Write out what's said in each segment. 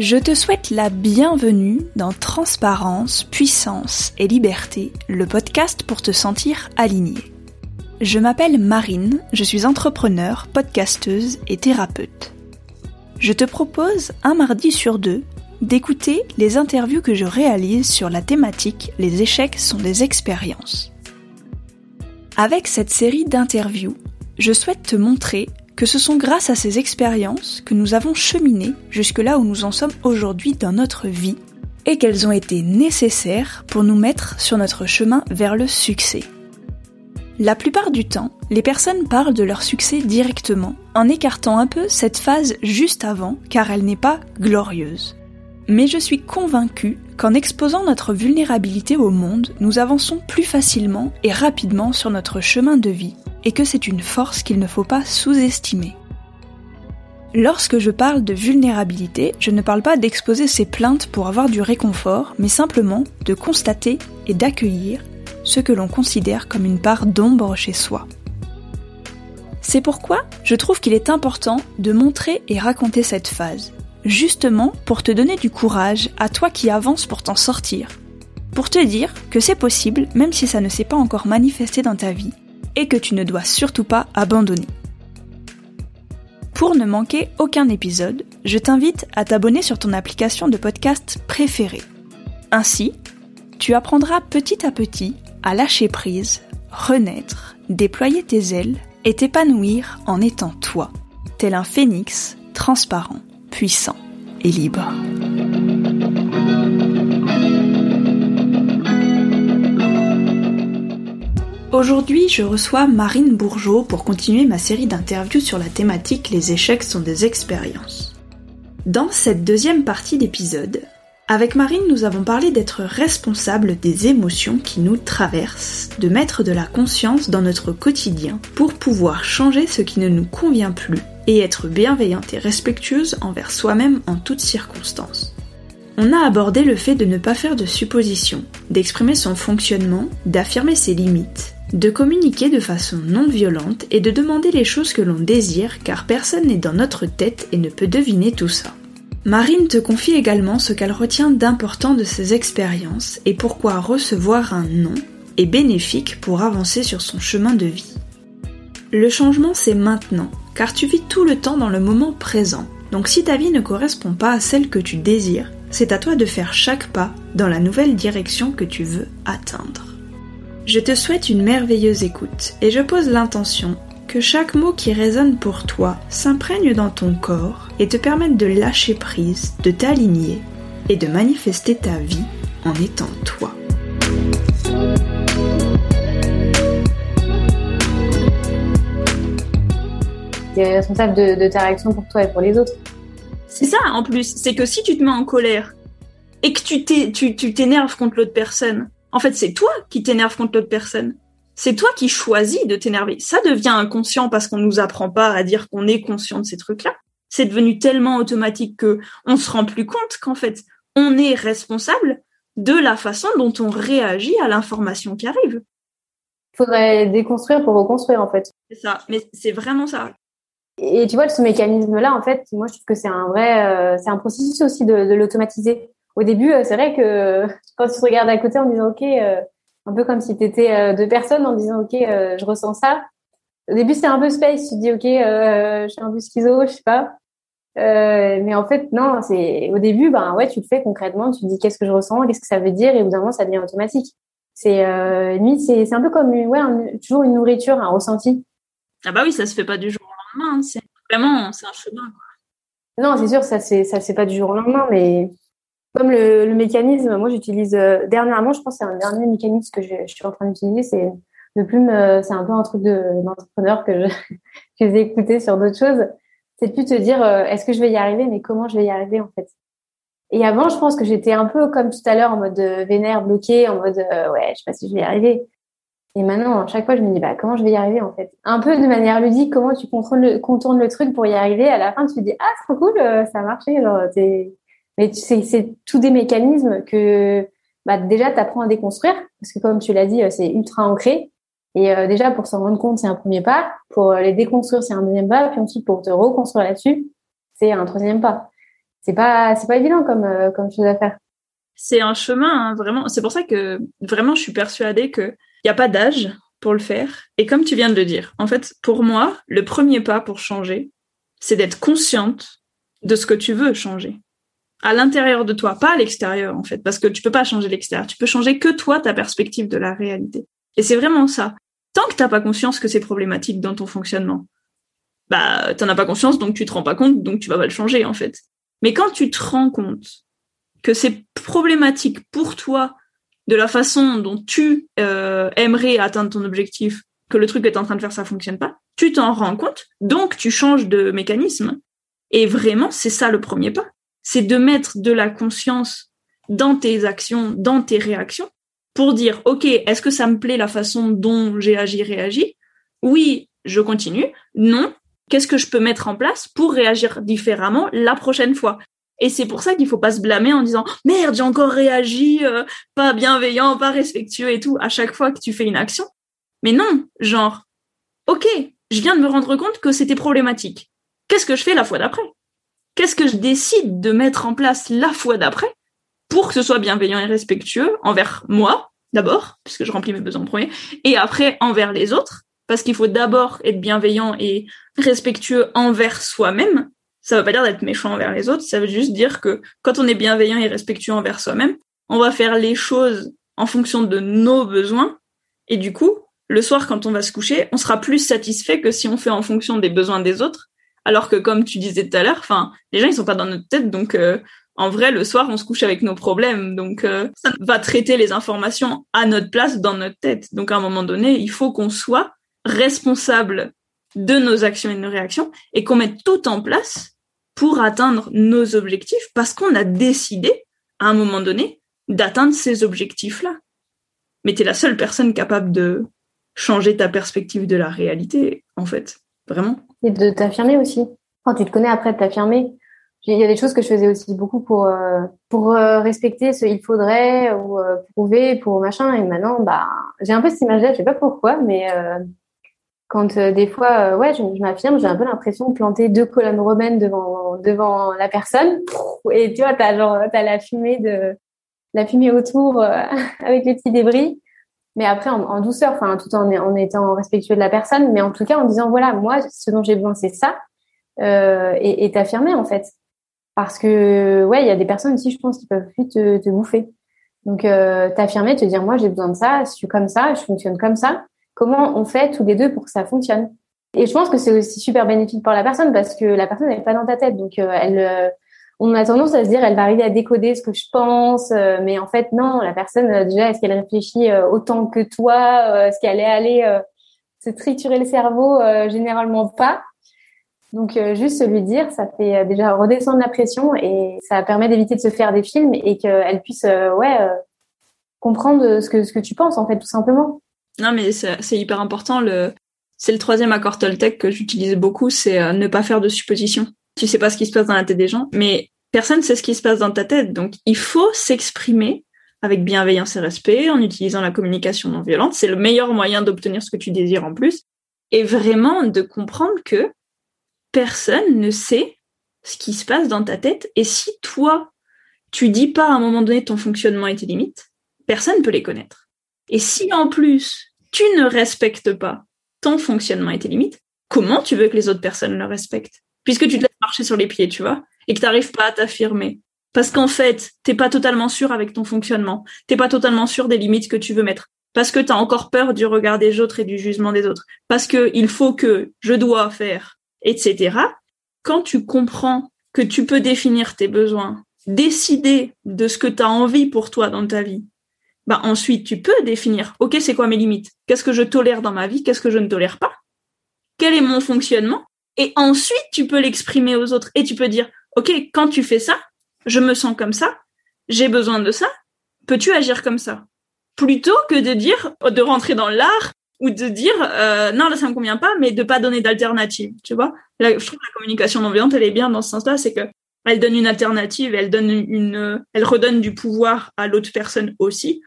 Je te souhaite la bienvenue dans Transparence, Puissance et Liberté, le podcast pour te sentir aligné. Je m'appelle Marine, je suis entrepreneur, podcasteuse et thérapeute. Je te propose un mardi sur deux d'écouter les interviews que je réalise sur la thématique Les échecs sont des expériences. Avec cette série d'interviews, je souhaite te montrer que ce sont grâce à ces expériences que nous avons cheminé jusque là où nous en sommes aujourd'hui dans notre vie et qu'elles ont été nécessaires pour nous mettre sur notre chemin vers le succès. La plupart du temps, les personnes parlent de leur succès directement, en écartant un peu cette phase juste avant, car elle n'est pas glorieuse. Mais je suis convaincue qu'en exposant notre vulnérabilité au monde, nous avançons plus facilement et rapidement sur notre chemin de vie, et que c'est une force qu'il ne faut pas sous-estimer. Lorsque je parle de vulnérabilité, je ne parle pas d'exposer ses plaintes pour avoir du réconfort, mais simplement de constater et d'accueillir ce que l'on considère comme une part d'ombre chez soi. C'est pourquoi je trouve qu'il est important de montrer et raconter cette phase, justement pour te donner du courage à toi qui avances pour t'en sortir, pour te dire que c'est possible même si ça ne s'est pas encore manifesté dans ta vie, et que tu ne dois surtout pas abandonner. Pour ne manquer aucun épisode, je t'invite à t'abonner sur ton application de podcast préférée. Ainsi, tu apprendras petit à petit à lâcher prise, renaître, déployer tes ailes et t'épanouir en étant toi, tel un phénix transparent, puissant et libre. Aujourd'hui, je reçois Marine Bourgeot pour continuer ma série d'interviews sur la thématique Les échecs sont des expériences. Dans cette deuxième partie d'épisode, avec Marine, nous avons parlé d'être responsable des émotions qui nous traversent, de mettre de la conscience dans notre quotidien pour pouvoir changer ce qui ne nous convient plus et être bienveillante et respectueuse envers soi-même en toutes circonstances. On a abordé le fait de ne pas faire de suppositions, d'exprimer son fonctionnement, d'affirmer ses limites, de communiquer de façon non violente et de demander les choses que l'on désire car personne n'est dans notre tête et ne peut deviner tout ça. Marine te confie également ce qu'elle retient d'important de ses expériences et pourquoi recevoir un non est bénéfique pour avancer sur son chemin de vie. Le changement c'est maintenant, car tu vis tout le temps dans le moment présent. Donc si ta vie ne correspond pas à celle que tu désires, c'est à toi de faire chaque pas dans la nouvelle direction que tu veux atteindre. Je te souhaite une merveilleuse écoute et je pose l'intention que chaque mot qui résonne pour toi s'imprègne dans ton corps et te permette de lâcher prise, de t'aligner et de manifester ta vie en étant toi. Tu es responsable de, ta réaction pour toi et pour les autres. C'est ça en plus, c'est que si tu te mets en colère et que tu t'énerves contre l'autre personne, en fait, c'est toi qui t'énerves contre l'autre personne. C'est toi qui choisis de t'énerver. Ça devient inconscient parce qu'on nous apprend pas à dire qu'on est conscient de ces trucs-là. C'est devenu tellement automatique que on se rend plus compte qu'en fait, on est responsable de la façon dont on réagit à l'information qui arrive. Faudrait déconstruire pour reconstruire, en fait. C'est ça, mais c'est vraiment ça. Et tu vois, ce mécanisme-là, en fait, moi, je trouve que c'est un vrai, euh, c'est un processus aussi de, de l'automatiser au début, euh, c'est vrai que quand tu te regardes à côté en disant OK, euh, un peu comme si tu étais euh, deux personnes en disant OK, je ressens ça. Au début, c'est un peu space. Tu te dis OK, je suis un peu schizo, je sais pas. mais en fait, non, c'est au début, ben ouais, tu le fais concrètement. Tu te dis qu'est-ce que je ressens, qu'est-ce que ça veut dire, et au bout d'un moment, ça devient automatique. C'est euh, c'est c'est un peu comme ouais, toujours une nourriture, un ressenti. Ah bah oui, ça se fait pas du jour au lendemain. Hein. C'est vraiment, c'est un chemin. Quoi. Non, c'est sûr, ça c'est ça se fait pas du jour au lendemain, mais comme le, le mécanisme, moi j'utilise euh, dernièrement, je pense que c'est un dernier mécanisme que je, suis en train d'utiliser, c'est ne plus me, c'est un peu un truc de d'entrepreneur que je que j'ai écouté sur d'autres choses, c'est de plus te dire euh, est-ce que je vais y arriver, mais comment je vais y arriver en fait. Et avant, je pense que j'étais un peu comme tout à l'heure en mode euh, vénère, bloqué, en mode ouais, je sais pas si je vais y arriver. Et maintenant, à chaque fois, je me dis bah comment je vais y arriver en fait. Un peu de manière ludique, comment tu contournes le truc pour y arriver. À la fin, tu te dis ah c'est trop cool, ça a marché, genre mais c'est tout des mécanismes que bah, déjà, tu apprends à déconstruire, parce que comme tu l'as dit, euh, c'est ultra ancré. Et euh, déjà, pour s'en rendre compte, c'est un premier pas. Pour les déconstruire, c'est un deuxième pas. Puis ensuite, pour te reconstruire là-dessus, c'est un troisième pas. c'est pas c'est pas évident comme comme chose à faire. C'est un chemin hein, vraiment. C'est pour ça que vraiment je suis persuadée que il y a pas d'âge pour le faire. Et comme tu viens de le dire, en fait, pour moi, le premier pas pour changer, c'est d'être consciente de ce que tu veux changer. À l'intérieur de toi, pas à l'extérieur, en fait, parce que tu peux pas changer l'extérieur. Tu peux changer que toi, ta perspective de la réalité. Et c'est vraiment ça. Tant que t'as pas conscience que c'est problématique dans ton fonctionnement, bah, t'en as pas conscience, donc tu te rends pas compte, donc tu vas pas le changer, en fait. Mais quand tu te rends compte que c'est problématique pour toi de la façon dont tu euh, aimerais atteindre ton objectif, que le truc que tu en train de faire, ça fonctionne pas, tu t'en rends compte, donc tu changes de mécanisme. Et vraiment, c'est ça le premier pas. C'est de mettre de la conscience dans tes actions, dans tes réactions, pour dire, OK, est-ce que ça me plaît la façon dont j'ai agi, réagi? Oui, je continue. Non, qu'est-ce que je peux mettre en place pour réagir différemment la prochaine fois? Et c'est pour ça qu'il faut pas se blâmer en disant merde, j'ai encore réagi euh, pas bienveillant, pas respectueux et tout à chaque fois que tu fais une action. Mais non, genre OK, je viens de me rendre compte que c'était problématique. Qu'est-ce que je fais la fois d'après? Qu'est-ce que je décide de mettre en place la fois d'après pour que ce soit bienveillant et respectueux envers moi d'abord, puisque je remplis mes besoins en premier, et après envers les autres, parce qu'il faut d'abord être bienveillant et respectueux envers soi-même ça veut pas dire d'être méchant envers les autres, ça veut juste dire que quand on est bienveillant et respectueux envers soi-même, on va faire les choses en fonction de nos besoins. Et du coup, le soir, quand on va se coucher, on sera plus satisfait que si on fait en fonction des besoins des autres. Alors que, comme tu disais tout à l'heure, enfin, les gens ils sont pas dans notre tête, donc euh, en vrai, le soir, on se couche avec nos problèmes, donc euh, ça va traiter les informations à notre place dans notre tête. Donc à un moment donné, il faut qu'on soit responsable de nos actions et de nos réactions et qu'on mette tout en place pour atteindre nos objectifs parce qu'on a décidé, à un moment donné, d'atteindre ces objectifs-là. Mais tu es la seule personne capable de changer ta perspective de la réalité, en fait. Vraiment. Et de t'affirmer aussi. Quand tu te connais après de t'affirmer. Il y a des choses que je faisais aussi beaucoup pour euh, pour euh, respecter ce il faudrait ou euh, prouver pour machin et maintenant bah j'ai un peu cette image là je sais pas pourquoi mais quand euh, des fois, euh, ouais, je, m'affirme, j'ai un peu l'impression de planter deux colonnes romaines devant devant la personne, et tu vois, t'as genre t'as la fumée de la fumée autour euh, avec les petits débris, mais après en, douceur, enfin tout en, étant respectueux de la personne, mais en tout cas en disant voilà, moi, ce dont j'ai besoin, c'est ça, et, et t'affirmer en fait, parce que ouais, il y a des personnes aussi, je pense, qui peuvent plus te, bouffer. Donc t'affirmer, te dire moi j'ai besoin de ça, je suis comme ça, je fonctionne comme ça comment on fait tous les deux pour que ça fonctionne? Et je pense que c'est aussi super bénéfique pour la personne parce que la personne n'est pas dans ta tête. Donc, euh, elle, euh, on a tendance à se dire, elle va arriver à décoder ce que je pense, euh, mais en fait, non, la personne, déjà, est-ce qu'elle réfléchit autant que toi Est-ce qu'elle est allée se triturer le cerveau Généralement pas. Donc, juste lui dire, ça fait déjà redescendre la pression et ça permet d'éviter de se faire des films et qu'elle puisse, ouais, comprendre ce que, ce que tu penses, en fait, tout simplement. Non, mais c'est hyper important. Le, c'est le troisième accord Toltec que j'utilise beaucoup, c'est euh, ne pas faire de suppositions. Tu sais pas ce qui se passe dans la tête des gens, mais personne sait ce qui se passe dans ta tête. Donc, il faut s'exprimer avec bienveillance et respect en utilisant la communication non violente. C'est le meilleur moyen d'obtenir ce que tu désires en plus. Et vraiment de comprendre que personne ne sait ce qui se passe dans ta tête. Et si toi, tu dis pas à un moment donné ton fonctionnement et tes limites, personne ne peut les connaître. Et si en plus tu ne respectes pas ton fonctionnement et tes limites, comment tu veux que les autres personnes le respectent? Puisque tu te marcher sur les pieds, tu vois, et que tu n'arrives pas à t'affirmer. Parce qu'en fait, t'es pas totalement sûr avec ton fonctionnement. T'es pas totalement sûr des limites que tu veux mettre. Parce que tu as encore peur du regard des autres et du jugement des autres. Parce que il faut que je dois faire, etc. Quand tu comprends que tu peux définir tes besoins, décider de ce que tu as envie pour toi dans ta vie, bah ensuite tu peux définir, ok, c'est quoi mes limites? Qu'est-ce que je tolère dans ma vie? Qu'est-ce que je ne tolère pas? Quel est mon fonctionnement? Et ensuite tu peux l'exprimer aux autres et tu peux dire, ok, quand tu fais ça, je me sens comme ça, j'ai besoin de ça, peux-tu agir comme ça? Plutôt que de dire, de rentrer dans l'art ou de dire euh, non là ça me convient pas, mais de pas donner d'alternative, tu vois? Je trouve que la communication non violente elle est bien dans ce sens-là, c'est que elle donne une alternative, elle donne une, elle redonne du pouvoir à l'autre personne aussi,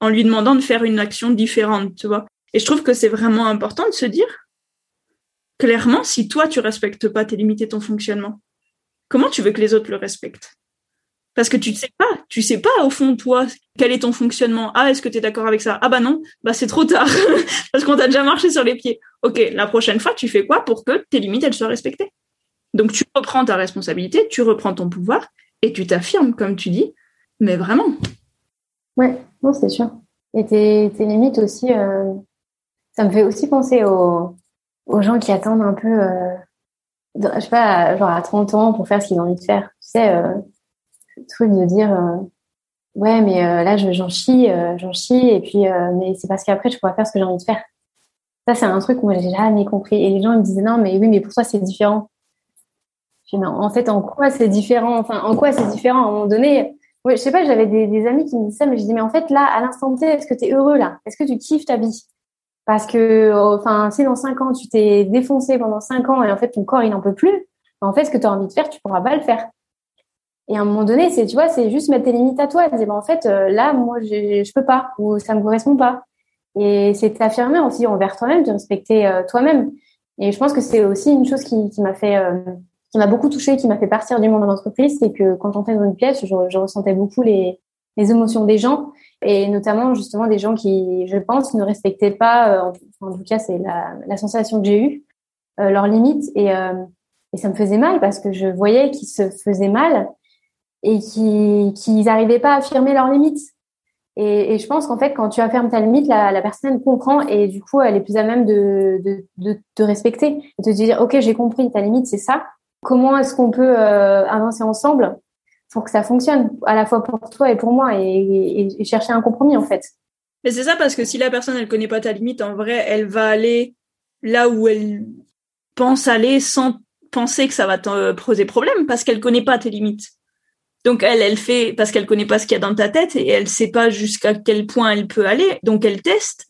en lui demandant de faire une action différente, tu vois? Et je trouve que c'est vraiment important de se dire, clairement, si toi, tu respectes pas tes limites et ton fonctionnement, comment tu veux que les autres le respectent? Parce que tu ne sais pas, tu sais pas au fond toi quel est ton fonctionnement. Ah, est-ce que tu es d'accord avec ça? Ah bah non, bah c'est trop tard parce qu'on t'a déjà marché sur les pieds. OK, la prochaine fois, tu fais quoi pour que tes limites elles soient respectées? Donc tu reprends ta responsabilité, tu reprends ton pouvoir et tu t'affirmes comme tu dis, mais vraiment. Ouais, non, c'est sûr. Et tes, limites aussi, euh, ça me fait aussi penser aux, aux gens qui attendent un peu euh, je sais pas, genre à 30 ans pour faire ce qu'ils ont envie de faire. Tu sais, euh, le truc de dire, euh, ouais, mais euh, là, j'en chie, euh, j'en chie, et puis, mais c'est parce qu'après, je pourrais faire ce que j'ai envie de faire. Ça, c'est un truc que moi, j'ai jamais compris. Et les gens me disaient, non, mais oui, mais pour toi, c'est différent. Je dis, non, en fait, en quoi c'est différent? Enfin, en quoi c'est différent? À un moment donné, ouais, je sais pas, j'avais des, des, amis qui me disaient ça, mais je dis, mais en fait, là, à l'instant T, est-ce que tu es heureux là? Est-ce que tu kiffes ta vie? Parce que, enfin, si dans cinq ans, tu t'es défoncé pendant cinq ans et en fait, ton corps, il n'en peut plus, ben, en fait, ce que tu as envie de faire, tu pourras pas le faire. Et à un moment donné, c'est, tu vois, c'est juste mettre tes limites à toi. Dire, ben, en fait, euh, là, moi, je, je peux pas, ou ça me correspond pas. Et c'est t'affirmer aussi envers toi-même, de respecter euh, toi-même. Et je pense que c'est aussi une chose qui, m'a fait, euh, qui m'a beaucoup touchée, qui m'a fait partir du monde de l'entreprise, c'est que quand j'entrais dans une pièce, je, je ressentais beaucoup les, les émotions des gens et notamment justement des gens qui, je pense, ne respectaient pas, euh, en tout cas c'est la, la, sensation que j'ai eue, euh, leurs limites et, euh, et ça me faisait mal parce que je voyais qu'ils se faisaient mal et qu'ils n'arrivaient pas à affirmer leurs limites. Et, et je pense qu'en fait, quand tu affirmes ta limite, la, la, personne comprend et du coup, elle est plus à même de, de, de te respecter de te dire, OK, j'ai compris, ta limite, c'est ça. Comment est-ce qu'on peut avancer ensemble pour que ça fonctionne, à la fois pour toi et pour moi, et, chercher un compromis en fait. Mais c'est ça parce que si la personne elle connaît pas ta limite, en vrai, elle va aller là où elle pense aller sans penser que ça va te poser problème parce qu'elle connaît pas tes limites. Donc elle, elle fait parce qu'elle connaît pas ce qu'il y a dans ta tête et elle sait pas jusqu'à quel point elle peut aller. Donc elle teste.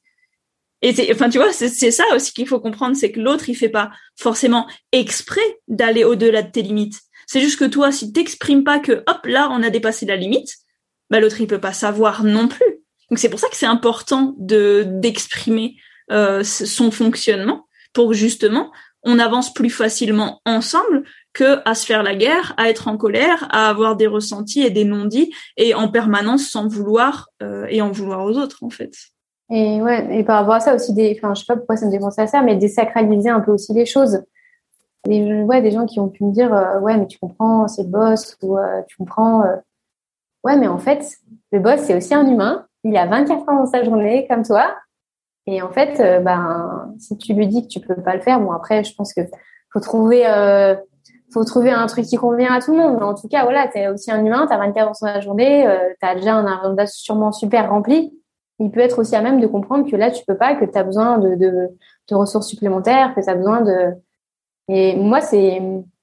Et enfin tu vois, c'est ça aussi qu'il faut comprendre, c'est que l'autre il fait pas forcément exprès d'aller au-delà de tes limites. C'est juste que toi, si t'exprimes pas que hop là on a dépassé la limite, bah l'autre il peut pas savoir non plus. Donc c'est pour ça que c'est important de d'exprimer euh, son fonctionnement pour justement on avance plus facilement ensemble que à se faire la guerre, à être en colère, à avoir des ressentis et des non-dits et en permanence sans vouloir euh, et en vouloir aux autres en fait. Et ouais, et par rapport à ça aussi des, enfin je sais pas pourquoi ça me fait penser à ça, mais désacraliser un peu aussi les choses des, ouais, des gens qui ont pu me dire euh, ouais mais tu comprends c'est le boss ou euh, tu comprends euh, ouais mais en fait le boss c'est aussi un humain. Il a 24 ans dans sa journée comme toi. Et en fait ben si tu lui dis que tu peux pas le faire bon après je pense que faut trouver faut trouver un truc qui convient à tout le monde. Mais en tout cas voilà tu es aussi un humain tu as 24 ans dans sa journée tu as déjà un agenda sûrement super rempli. Il peut être aussi à même de comprendre que là tu peux pas que tu as besoin de, de, de ressources supplémentaires que tu as besoin de et moi, c'est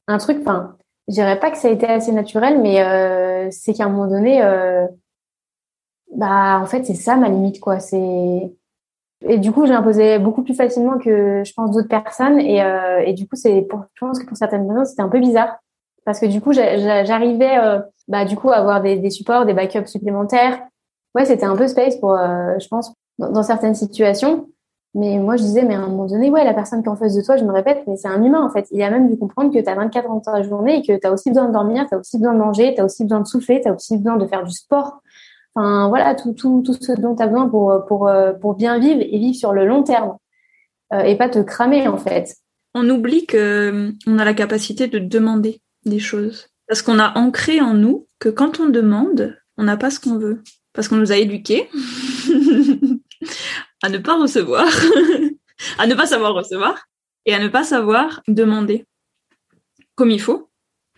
un truc, enfin, je dirais pas que ça a été assez naturel, mais euh, c'est qu'à un moment donné, euh, bah, en fait, c'est ça ma limite, quoi. C'est et du coup, j'ai imposé beaucoup plus facilement que je pense d'autres personnes. Et, euh, et du coup, c'est pour, je pense que pour certaines personnes, c'était un peu bizarre parce que du coup, j'arrivais, euh, bah, du coup, à avoir des, supports, des backups supplémentaires. Ouais, c'était un peu space pour, euh, je pense, dans, certaines situations. Mais moi, je disais, mais à un moment donné, ouais, la personne qui est en face de toi, je me répète, mais c'est un humain, en fait. Il a même dû comprendre que tu as 24 ans dans ta journée et que tu as aussi besoin de dormir, tu as aussi besoin de manger, tu as aussi besoin de souffler, tu as aussi besoin de faire du sport. Enfin, voilà, tout, tout, tout ce dont tu as besoin pour, pour, pour bien vivre et vivre sur le long terme. Euh, et pas te cramer, en fait. On oublie que on a la capacité de demander des choses. Parce qu'on a ancré en nous que quand on demande, on n'a pas ce qu'on veut. Parce qu'on nous a éduqués. à ne pas recevoir, à ne pas savoir recevoir et à ne pas savoir demander comme il faut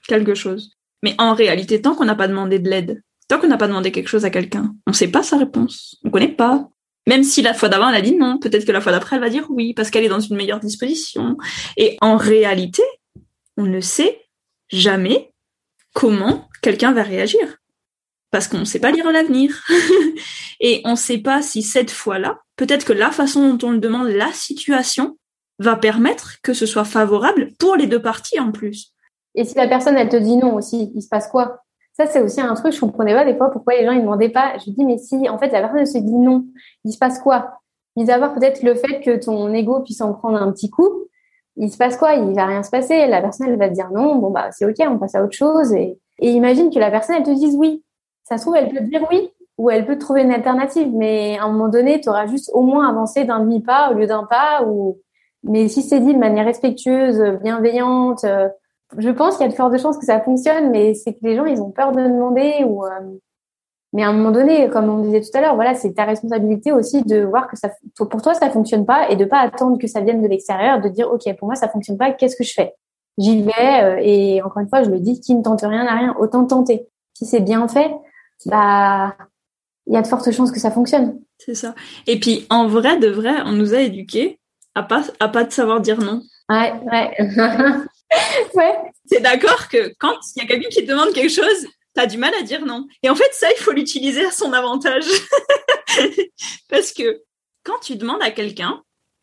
quelque chose. Mais en réalité, tant qu'on n'a pas demandé de l'aide, tant qu'on n'a pas demandé quelque chose à quelqu'un, on ne sait pas sa réponse, on connaît pas. Même si la fois d'avant elle a dit non, peut-être que la fois d'après elle va dire oui parce qu'elle est dans une meilleure disposition. Et en réalité, on ne sait jamais comment quelqu'un va réagir parce qu'on ne sait pas lire l'avenir. et on ne sait pas si cette fois-là, peut-être que la façon dont on le demande, la situation, va permettre que ce soit favorable pour les deux parties en plus. Et si la personne, elle te dit non aussi, il se passe quoi? Ça, c'est aussi un truc, je comprenais pas des fois pourquoi les gens, ils demandaient pas. Je dis, mais si, en fait, la personne se dit non, il se passe quoi? Mis à part peut-être le fait que ton ego puisse en prendre un petit coup, il se passe quoi? Il va rien se passer. La personne, elle va te dire non. Bon bah c'est ok, on passe à autre chose. Et imagine que la personne, elle te dise oui. Ça se trouve, elle peut dire oui ou elle peut trouver une alternative. Mais à un moment donné, tu auras juste au moins avancé d'un demi pas au lieu d'un pas. Ou mais si c'est dit de manière respectueuse, bienveillante, euh, je pense qu'il y a de fortes chances que ça fonctionne. Mais c'est que les gens, ils ont peur de demander ou euh, mais à un moment donné, comme on disait tout à l'heure, voilà, c'est ta responsabilité aussi de voir que ça, pour toi, ça fonctionne pas et de pas attendre que ça vienne de l'extérieur, de dire, OK, pour moi, ça fonctionne pas, qu'est-ce que je fais? J'y vais, euh, et encore une fois, je le dis, qui ne tente rien n'a rien, autant tenter. Si c'est bien fait, bah, il y a de fortes chances que ça fonctionne. C'est ça. Et puis, en vrai, de vrai, on nous a éduqués à pas, à pas de savoir dire non. Ouais, ouais. ouais. C'est d'accord que quand il y a quelqu'un qui te demande quelque chose, t'as du mal à dire non. Et en fait, ça, il faut l'utiliser à son avantage. Parce que quand tu demandes à quelqu'un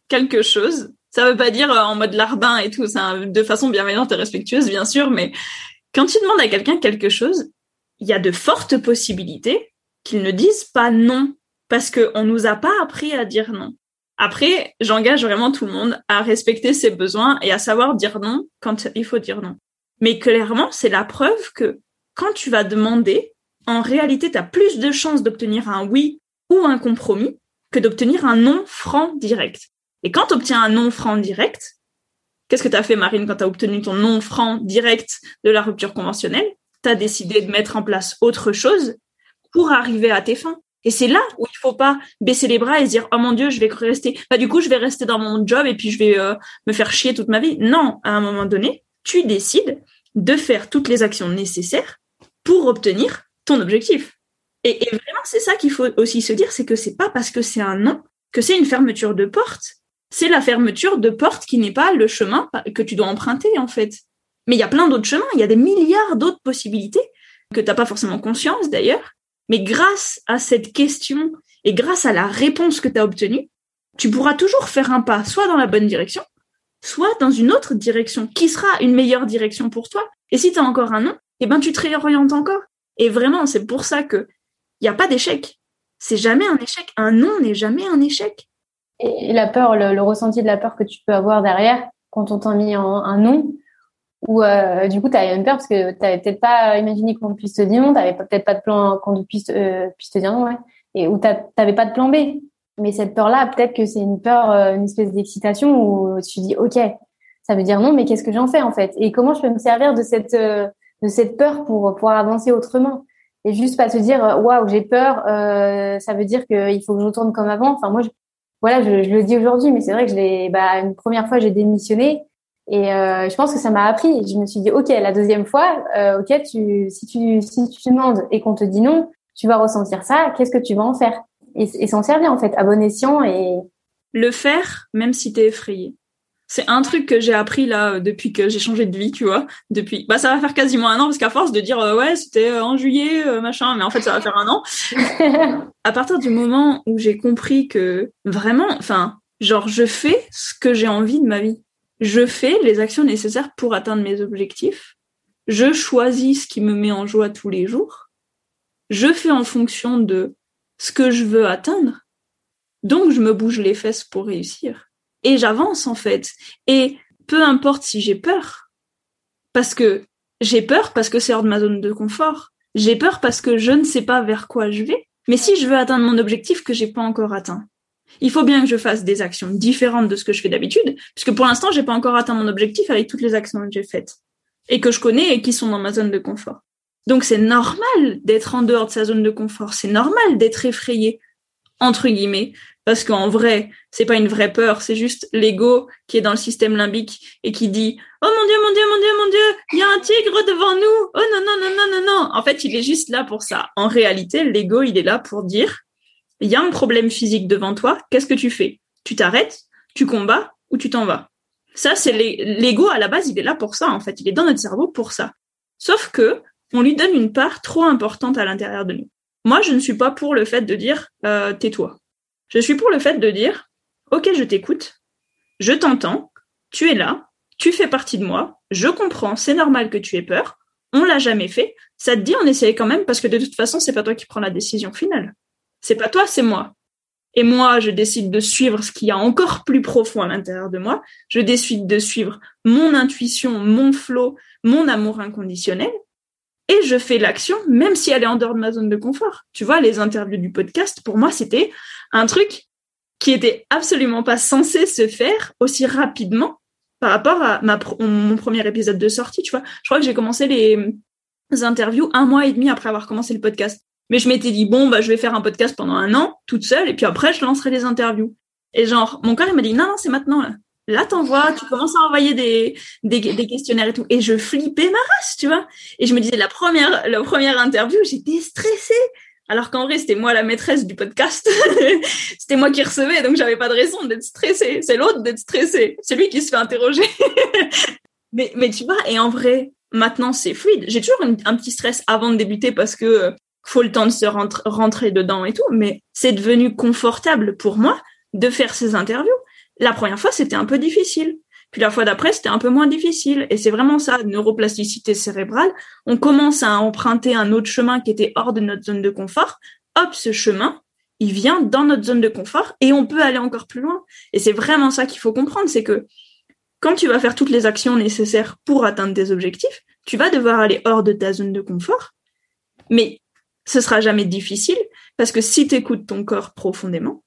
quelque chose, ça veut pas dire euh, en mode larbin et tout, ça, de façon bienveillante et respectueuse, bien sûr, mais quand tu demandes à quelqu'un quelque chose, il y a de fortes possibilités qu'il ne dise pas non, parce qu'on nous a pas appris à dire non. Après, j'engage vraiment tout le monde à respecter ses besoins et à savoir dire non quand il faut dire non. Mais clairement, c'est la preuve que quand tu vas demander, en réalité, tu as plus de chances d'obtenir un oui ou un compromis que d'obtenir un non franc direct. Et quand tu obtiens un non franc direct, qu'est-ce que tu as fait, Marine, quand tu as obtenu ton non franc direct de la rupture conventionnelle? Tu as décidé de mettre en place autre chose pour arriver à tes fins. Et c'est là où il faut pas baisser les bras et se dire oh mon dieu je vais rester bah du coup je vais rester dans mon job et puis je vais euh, me faire chier toute ma vie non à un moment donné tu décides de faire toutes les actions nécessaires pour obtenir ton objectif. Et, vraiment, c'est ça qu'il faut aussi se dire, c'est que c'est pas parce que c'est un non que c'est une fermeture de porte. C'est la fermeture de porte qui n'est pas le chemin que tu dois emprunter, en fait. Mais il y a plein d'autres chemins, il y a des milliards d'autres possibilités que tu n'as pas forcément conscience d'ailleurs. Mais grâce à cette question et grâce à la réponse que tu as obtenue, tu pourras toujours faire un pas soit dans la bonne direction, soit dans une autre direction qui sera une meilleure direction pour toi. Et si tu as encore un non, eh ben tu te réorientes encore. Et vraiment, c'est pour ça que il n'y a pas d'échec. C'est jamais un échec. Un non n'est jamais un échec. Et la peur, le, ressenti de la peur que tu peux avoir derrière quand on t'a mis un non, ou euh, du coup tu as une peur parce que tu n'avais peut-être pas imaginé qu'on puisse te dire non, tu n'avais peut-être pas de plan qu'on puisse, euh, puisse te dire non, ouais. et ou tu n'avais pas de plan B. Mais cette peur-là, peut-être que c'est une peur, euh, une espèce d'excitation où tu dis ok, ça veut dire non, mais qu'est-ce que j'en fais en fait? Et comment je peux me servir de cette de cette peur pour pouvoir avancer autrement? Et juste pas se dire waouh j'ai peur euh, ça veut dire qu'il faut que je retourne comme avant enfin moi je, voilà je, le dis aujourd'hui mais c'est vrai que je l'ai bah une première fois j'ai démissionné et euh, je pense que ça m'a appris je me suis dit ok la deuxième fois euh, ok tu si tu si tu demandes et qu'on te dit non tu vas ressentir ça qu'est-ce que tu vas en faire? Et, et s'en servir en fait à bon escient et le faire même si t'es effrayé c'est un truc que j'ai appris là euh, depuis que j'ai changé de vie, tu vois. Depuis, bah ça va faire quasiment un an parce qu'à force de dire euh, ouais c'était euh, en juillet machin, mais en fait ça va faire un an. à partir du moment où j'ai compris que vraiment, enfin, genre je fais ce que j'ai envie de ma vie. Je fais les actions nécessaires pour atteindre mes objectifs. Je choisis ce qui me met en joie tous les jours. Je fais en fonction de ce que je veux atteindre. Donc je me bouge les fesses pour réussir et j'avance en fait. Et peu importe si j'ai peur, parce que j'ai peur parce que c'est hors de ma zone de confort. J'ai peur parce que je ne sais pas vers quoi je vais. Mais si je veux atteindre mon objectif que j'ai pas encore atteint, il faut bien que je fasse des actions différentes de ce que je fais d'habitude, puisque pour l'instant j'ai pas encore atteint mon objectif avec toutes les actions que j'ai faites et que je connais et qui sont dans ma zone de confort. Donc c'est normal d'être en dehors de sa zone de confort, c'est normal d'être effrayé entre guillemets parce qu'en vrai, c'est pas une vraie peur, c'est juste l'ego qui est dans le système limbique et qui dit "Oh mon dieu, mon dieu, mon dieu, mon dieu, il y a un tigre devant nous. Oh non non non non non non." En fait, il est juste là pour ça. En réalité, l'ego, il est là pour dire "Il y a un problème physique devant toi, qu'est-ce que tu fais? Tu t'arrêtes, tu combats ou tu t'en vas?" Ça, c'est l'ego à la base, il est là pour ça en fait, il est dans notre cerveau pour ça. Sauf que on lui donne une part trop importante à l'intérieur de nous. Moi, je ne suis pas pour le fait de dire euh, tais-toi. Je suis pour le fait de dire, OK, je t'écoute, je t'entends, tu es là, tu fais partie de moi, je comprends, c'est normal que tu aies peur, on l'a jamais fait, ça te dit on essaye quand même parce que de toute façon, c'est pas toi qui prends la décision finale. C'est pas toi, c'est moi. Et moi, je décide de suivre ce qu'il y a encore plus profond à l'intérieur de moi. Je décide de suivre mon intuition, mon flow, mon amour inconditionnel. Et je fais l'action, même si elle est en dehors de ma zone de confort. Tu vois, les interviews du podcast, pour moi, c'était un truc qui était absolument pas censé se faire aussi rapidement par rapport à mon premier épisode de sortie, tu vois. Je crois que j'ai commencé les interviews un mois et demi après avoir commencé le podcast. Mais je m'étais dit, bon, bah, je vais faire un podcast pendant un an, toute seule, et puis après, je lancerai les interviews. Et genre, mon corps, il m'a dit, non, non, c'est maintenant, là. Là, t'envoies, tu commences à envoyer des, des, des, questionnaires et tout. Et je flippais ma race, tu vois. Et je me disais, la première, la première interview, j'étais stressée. Alors qu'en vrai, c'était moi la maîtresse du podcast. c'était moi qui recevais, donc j'avais pas de raison d'être stressée. C'est l'autre d'être stressé. C'est lui qui se fait interroger. mais, mais tu vois, et en vrai, maintenant c'est fluide. J'ai toujours un petit stress avant de débuter parce que faut le temps de se rentrer dedans et tout, mais c'est devenu confortable pour moi de faire ces interviews. La première fois, c'était un peu difficile. Puis la fois d'après, c'était un peu moins difficile. Et c'est vraiment ça, neuroplasticité cérébrale. On commence à emprunter un autre chemin qui était hors de notre zone de confort. Hop, ce chemin, il vient dans notre zone de confort et on peut aller encore plus loin. Et c'est vraiment ça qu'il faut comprendre, c'est que quand tu vas faire toutes les actions nécessaires pour atteindre tes objectifs, tu vas devoir aller hors de ta zone de confort. Mais ce sera jamais difficile parce que si tu écoutes ton corps profondément,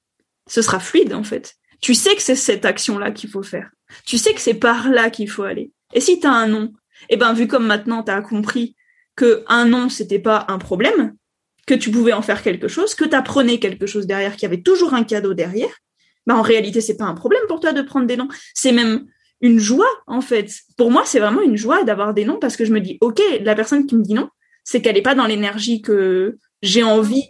ce sera fluide en fait. Tu sais que c'est cette action-là qu'il faut faire. Tu sais que c'est par là qu'il faut aller. Et si tu as un non, eh ben vu comme maintenant tu as compris que un non c'était pas un problème, que tu pouvais en faire quelque chose, que tu apprenais quelque chose derrière, qu'il y avait toujours un cadeau derrière, ben en réalité c'est pas un problème pour toi de prendre des noms, c'est même une joie en fait. Pour moi, c'est vraiment une joie d'avoir des noms parce que je me dis OK, la personne qui me dit non, c'est qu'elle n'est pas dans l'énergie que j'ai envie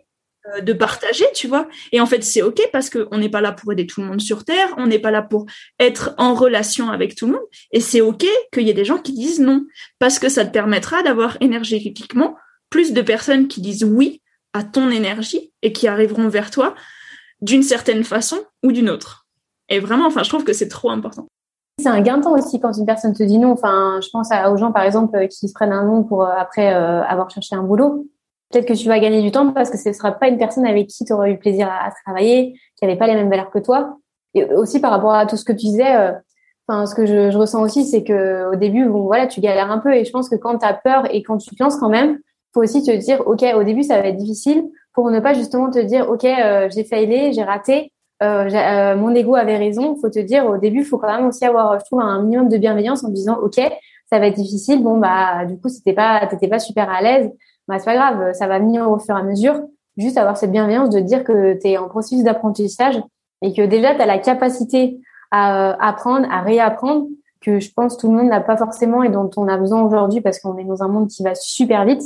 euh, de partager, tu vois. Et en fait, c'est OK parce qu'on n'est pas là pour aider tout le monde sur Terre, on n'est pas là pour être en relation avec tout le monde. Et c'est OK qu'il y ait des gens qui disent non, parce que ça te permettra d'avoir énergétiquement plus de personnes qui disent oui à ton énergie et qui arriveront vers toi d'une certaine façon ou d'une autre. Et vraiment, enfin, je trouve que c'est trop important. C'est un gain de temps aussi quand une personne te dit non. Enfin, je pense aux gens, par exemple, qui se prennent un nom pour euh, après euh, avoir cherché un boulot peut-être que tu vas gagner du temps parce que ce ne sera pas une personne avec qui tu auras eu plaisir à, travailler, qui n'avait pas les mêmes valeurs que toi. Et aussi par rapport à tout ce que tu disais, euh, enfin ce que je, ressens aussi, c'est que au début, bon voilà, tu galères un peu et je pense que quand tu as peur et quand tu te lances quand même, faut aussi te dire ok, au début ça va être difficile pour ne pas justement te dire ok, euh, j'ai failé, j'ai raté, euh, euh, mon ego avait raison. Faut te dire au début, faut quand même aussi avoir, je trouve, un minimum de bienveillance en disant ok, ça va être difficile. Bon bah du coup, c'était pas, t'étais pas super à l'aise bah, c'est pas grave, ça va venir au fur et à mesure. Juste avoir cette bienveillance de dire que tu es en processus d'apprentissage et que déjà tu as la capacité à euh, apprendre, à réapprendre, que je pense tout le monde n'a pas forcément et dont on a besoin aujourd'hui parce qu'on est dans un monde qui va super vite.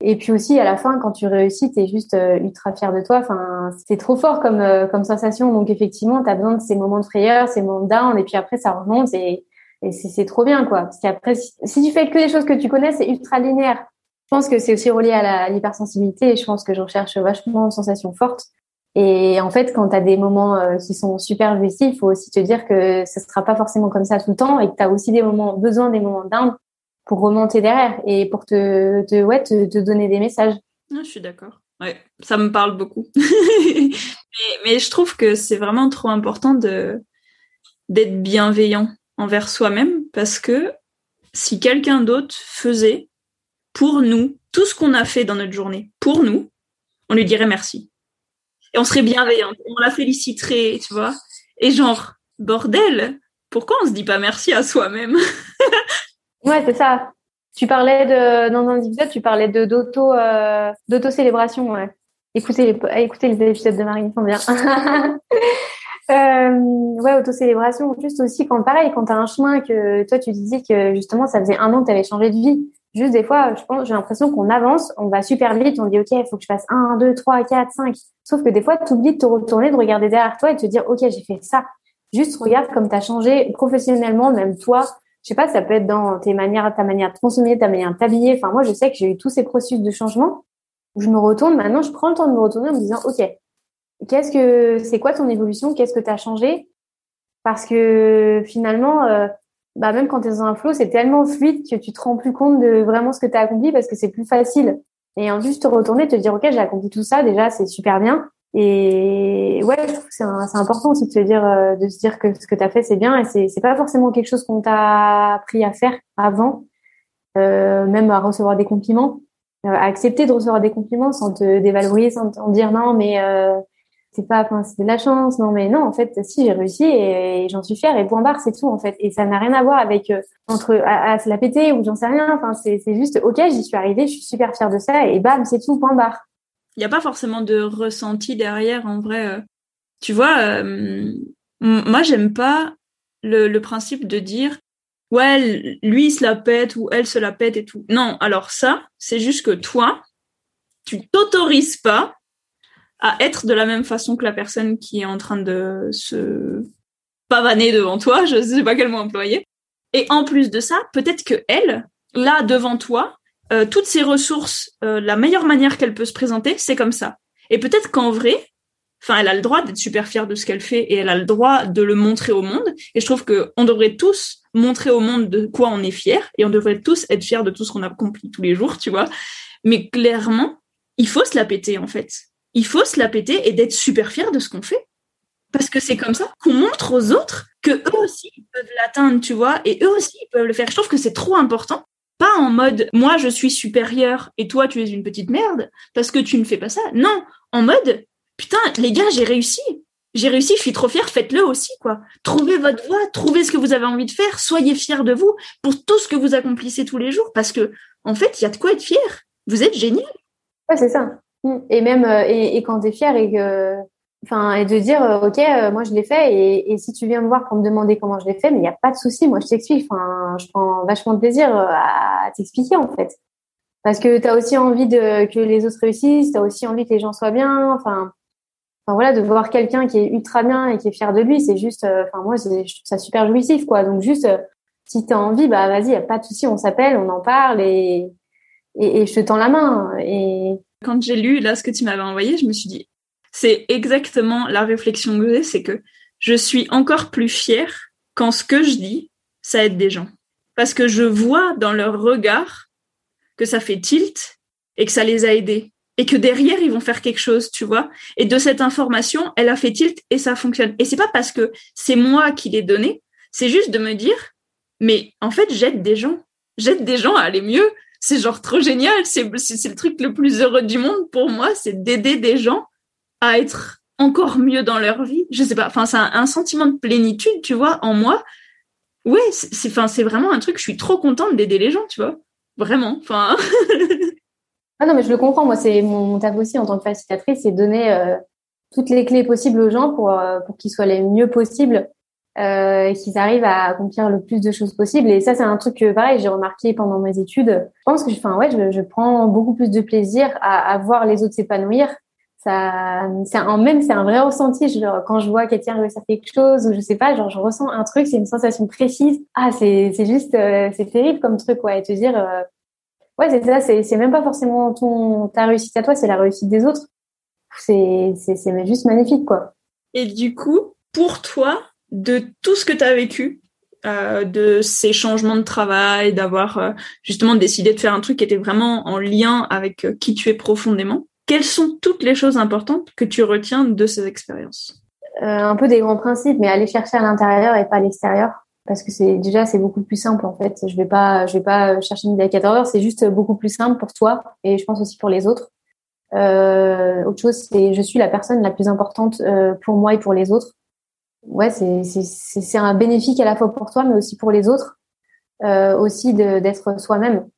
Et puis aussi à la fin, quand tu réussis, tu es juste euh, ultra fier de toi. Enfin, c'est trop fort comme euh, comme sensation. Donc effectivement, tu as besoin de ces moments de frayeur, ces moments de down, et puis après ça remonte et, et c'est trop bien quoi. Parce qu'après, si, tu fais que des choses que tu connais, c'est ultra linéaire. Je pense que c'est aussi relié à l'hypersensibilité je pense que je recherche vachement une sensation forte. Et en fait, quand tu as des moments euh, qui sont super investis, il faut aussi te dire que ce sera pas forcément comme ça tout le temps et que tu as aussi des moments besoin des moments d'âme pour remonter derrière et pour te, te ouais te, donner des messages. Ah, je suis d'accord. Ouais, ça me parle beaucoup. mais, mais, je trouve que c'est vraiment trop important de d'être bienveillant envers soi-même parce que si quelqu'un d'autre faisait pour nous, tout ce qu'on a fait dans notre journée, pour nous, on lui dirait merci. Et on serait bienveillante, on la féliciterait, tu vois. Et genre, bordel, pourquoi on se dit pas merci à soi-même? Ouais, c'est ça. Tu parlais de dans un épisode, tu parlais de d'auto euh, d'auto célébration, ouais. Écoutez les écoutez les épisodes de Marine, bien. euh, ouais, auto célébration. Juste aussi quand pareil, quand t'as un chemin que toi tu disais que justement ça faisait un an que t'avais changé de vie Juste des fois, je pense, j'ai l'impression qu'on avance, on va super vite, on dit ok, il faut que je fasse 1, 2, 3, 4, 5. Sauf que des fois, tu oublies de te retourner, de regarder derrière toi et de te dire ok, j'ai fait ça. Juste regarde comme tu as changé professionnellement, même toi. Je sais pas, ça peut être dans tes manières, ta manière de consommer, ta manière de t'habiller. Enfin, moi, je sais que j'ai eu tous ces processus de changement où je me retourne. Maintenant, je prends le temps de me retourner en me disant ok, qu'est-ce que c'est quoi ton évolution? Qu'est-ce que tu as changé? Parce que finalement, euh, bah même quand tu es dans un flow, c'est tellement fluide que tu te rends plus compte de vraiment ce que tu accompli parce que c'est plus facile. Et en juste te retourner, te dire, OK, j'ai accompli tout ça, déjà, c'est super bien. Et ouais, je trouve que c'est important aussi de se dire, euh, de se dire que ce que tu as fait, c'est bien et c'est, c'est pas forcément quelque chose qu'on t'a appris à faire avant, euh, même à recevoir des compliments, euh, à accepter de recevoir des compliments sans te dévaloriser, sans te dire non, mais c'est pas, enfin, de la chance, non, mais non, en fait, si j'ai réussi et, j'en suis fière et point barre, c'est tout en fait. Et ça n'a rien à voir avec entre à, se la péter ou j'en sais rien. Enfin, c'est, c'est juste ok, j'y suis arrivée, je suis super fière de ça et bam, c'est tout, point barre n'y a pas forcément de ressenti derrière en vrai. Euh. Tu vois, euh, moi j'aime pas le, principe de dire ouais lui il se la pète ou elle se la pète et tout. Non, alors ça c'est juste que toi tu t'autorises pas à être de la même façon que la personne qui est en train de se pavaner devant toi, je sais pas quel mot employer. Et en plus de ça, peut-être que elle, là devant toi, euh, toutes ces ressources, euh, la meilleure manière qu'elle peut se présenter, c'est comme ça. Et peut-être qu'en vrai, enfin, elle a le droit d'être super fière de ce qu'elle fait et elle a le droit de le montrer au monde. Et je trouve que on devrait tous montrer au monde de quoi on est fier et on devrait tous être fiers de tout ce qu'on a accompli tous les jours, tu vois. Mais clairement, il faut se la péter en fait. Il faut se la péter et d'être super fier de ce qu'on fait. Parce que c'est comme ça qu'on montre aux autres que eux aussi peuvent l'atteindre, tu vois, et eux aussi peuvent le faire. Je trouve que c'est trop important pas en mode moi je suis supérieur et toi tu es une petite merde parce que tu ne fais pas ça. Non, en mode putain les gars j'ai réussi. J'ai réussi, je suis trop fière, faites-le aussi quoi. Trouvez votre voie, trouvez ce que vous avez envie de faire, soyez fiers de vous pour tout ce que vous accomplissez tous les jours parce que en fait, il y a de quoi être fier. Vous êtes génial. Ouais, c'est ça. Et même euh, et, et quand tu es fier et que enfin et de dire euh, ok euh, moi je l'ai fait et, et, si tu viens me voir pour me demander comment je l'ai fait mais il n'y a pas de souci moi je t'explique. Enfin je prends vachement de plaisir euh, à t'expliquer en fait. Parce que tu as aussi envie de que les autres réussissent tu as aussi envie que les gens soient bien enfin enfin voilà de voir quelqu'un qui est ultra bien et qui est fier de lui c'est juste enfin moi je trouve ça super jouissif quoi. Donc juste si tu as envie bah vas-y y a pas de souci on s'appelle on en parle et, et et je te tends la main et quand j'ai lu là ce que tu m'avais envoyé je me suis dit c'est exactement la réflexion que j'ai, c'est que je suis encore plus fière quand ce que je dis, ça aide des gens. Parce que je vois dans leur regard que ça fait tilt et que ça les a aidés. Et que derrière, ils vont faire quelque chose, tu vois. Et de cette information, elle a fait tilt et ça fonctionne. Et c'est pas parce que c'est moi qui l'ai donné, c'est juste de me dire, mais en fait, j'aide des gens. J'aide des gens à aller mieux. C'est genre trop génial. C'est, c'est le truc le plus heureux du monde pour moi, c'est d'aider des gens à être encore mieux dans leur vie. Je sais pas. Enfin, c'est un, sentiment de plénitude, tu vois, en moi. Ouais, c'est, enfin, c'est vraiment un truc. Je suis trop contente d'aider les gens, tu vois. Vraiment. Enfin. ah non, mais je le comprends. Moi, c'est mon, taf aussi en tant que facilitatrice, c'est donner euh, toutes les clés possibles aux gens pour euh, pour qu'ils soient les mieux possibles. Euh, et qu'ils arrivent à accomplir le plus de choses possibles. Et ça, c'est un truc que, pareil, j'ai remarqué pendant mes études. Je pense que, enfin, ouais, je, je prends beaucoup plus de plaisir à, à voir les autres s'épanouir ça c'est un même c'est un vrai ressenti genre quand je vois quelqu'un réussir quelque chose ou je sais pas genre je ressens un truc c'est une sensation précise. Ah c'est c'est juste euh, c'est terrible comme truc ouais et te dire euh, ouais c'est ça c'est c'est même pas forcément ton ta réussite à toi c'est la réussite des autres. C'est c'est c'est juste magnifique quoi. Et du coup pour toi de tout ce que tu as vécu euh, de ces changements de travail d'avoir euh, justement décidé de faire un truc qui était vraiment en lien avec qui tu es profondément quelles sont toutes les choses importantes que tu retiens de ces expériences euh, Un peu des grands principes, mais aller chercher à l'intérieur et pas à l'extérieur. Parce que c'est déjà c'est beaucoup plus simple en fait. Je vais pas je vais pas chercher une à 14 heures, c'est juste beaucoup plus simple pour toi et je pense aussi pour les autres. Euh, autre chose, c'est je suis la personne la plus importante euh, pour moi et pour les autres. Ouais, c'est c'est c'est un bénéfique à la fois pour toi, mais aussi pour les autres. Euh, aussi d'être soi-même.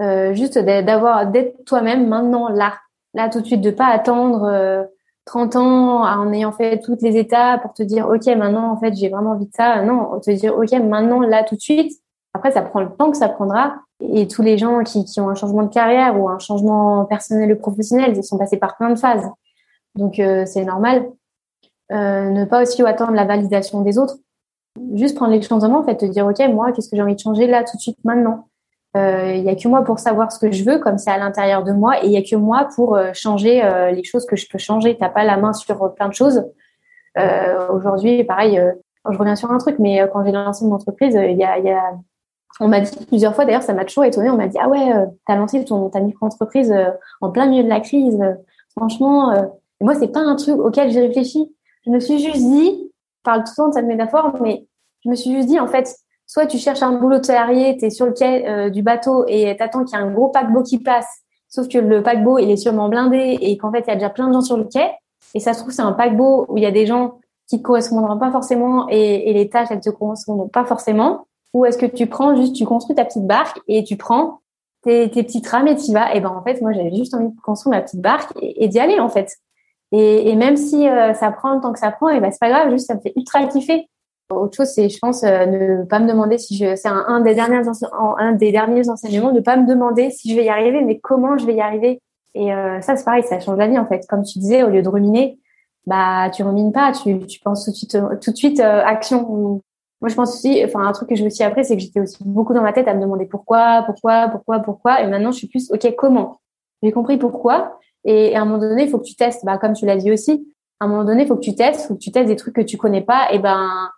Euh, juste d'avoir d'être toi-même maintenant là là tout de suite de pas attendre 30 euh, ans en ayant fait toutes les étapes pour te dire ok maintenant en fait j'ai vraiment envie de ça. Non te dire ok maintenant là tout de suite. Après ça prend le temps que ça prendra. Et tous les gens qui, qui ont un changement de carrière ou un changement personnel ou professionnel ils sont passés par plein de phases. Donc euh, c'est normal. Euh, ne pas aussi attendre la validation des autres. Juste prendre les choses en main en fait te dire ok moi qu'est-ce que j'ai envie de changer là tout de suite maintenant? Euh, il y a que moi pour savoir ce que je veux, comme c'est à l'intérieur de moi, et il y a que moi pour euh, changer euh, les choses que je peux changer. T'as pas la main sur plein de choses. Aujourd'hui, pareil, je reviens sur un truc, mais quand j'ai lancé mon entreprise, il y a on m'a dit plusieurs fois, d'ailleurs, ça m'a toujours étonné. On m'a dit ah ouais, t'as lancé ton ta micro-entreprise en plein milieu de la crise. franchement, Et moi, c'est pas un truc auquel j'ai réfléchi. Je me suis juste dit, je parle tout le temps de cette métaphore, mais je me suis juste dit, en fait, soit tu cherches un boulot de salarié, tu es sur le quai euh, du bateau et t'attends qu'il y ait un gros paquebot qui passe, sauf que le paquebot, il est sûrement blindé et qu'en fait, il y a déjà plein de gens sur le quai. Et ça se trouve, c'est un paquebot où il y a des gens qui correspondront pas forcément et, les tâches, elles te correspondront pas forcément. Ou est-ce que tu prends juste, tu construis ta petite barque et tu prends tes, tes petites rames et tu vas. Et ben en fait, moi j'avais juste envie de construire ma petite barque et, d'y aller en fait. Et, et même si euh, ça prend le temps que ça prend, et ben c'est pas grave, juste ça me fait ultra kiffer. Autre chose, c'est, je pense, euh, ne pas me demander si je, c'est un, des derniers un des derniers enseignements, ne pas me demander si je vais y arriver, mais comment je vais y arriver. Et euh, ça, c'est pareil, ça change la vie en fait. Comme tu disais, au lieu de ruminer, bah tu rumines pas, tu, tu penses tout de suite, tout de suite action. Moi, je pense aussi, enfin, un truc que je me suis appris, c'est que j'étais aussi beaucoup dans ma tête à me demander pourquoi, pourquoi, pourquoi, pourquoi. Et maintenant, je suis plus, OK, comment? J'ai compris pourquoi. Et, à un moment donné, il faut que tu testes. Bah, comme tu l'as dit aussi, à un moment donné, il faut que tu testes, faut que tu testes des trucs que tu connais pas. Et ben,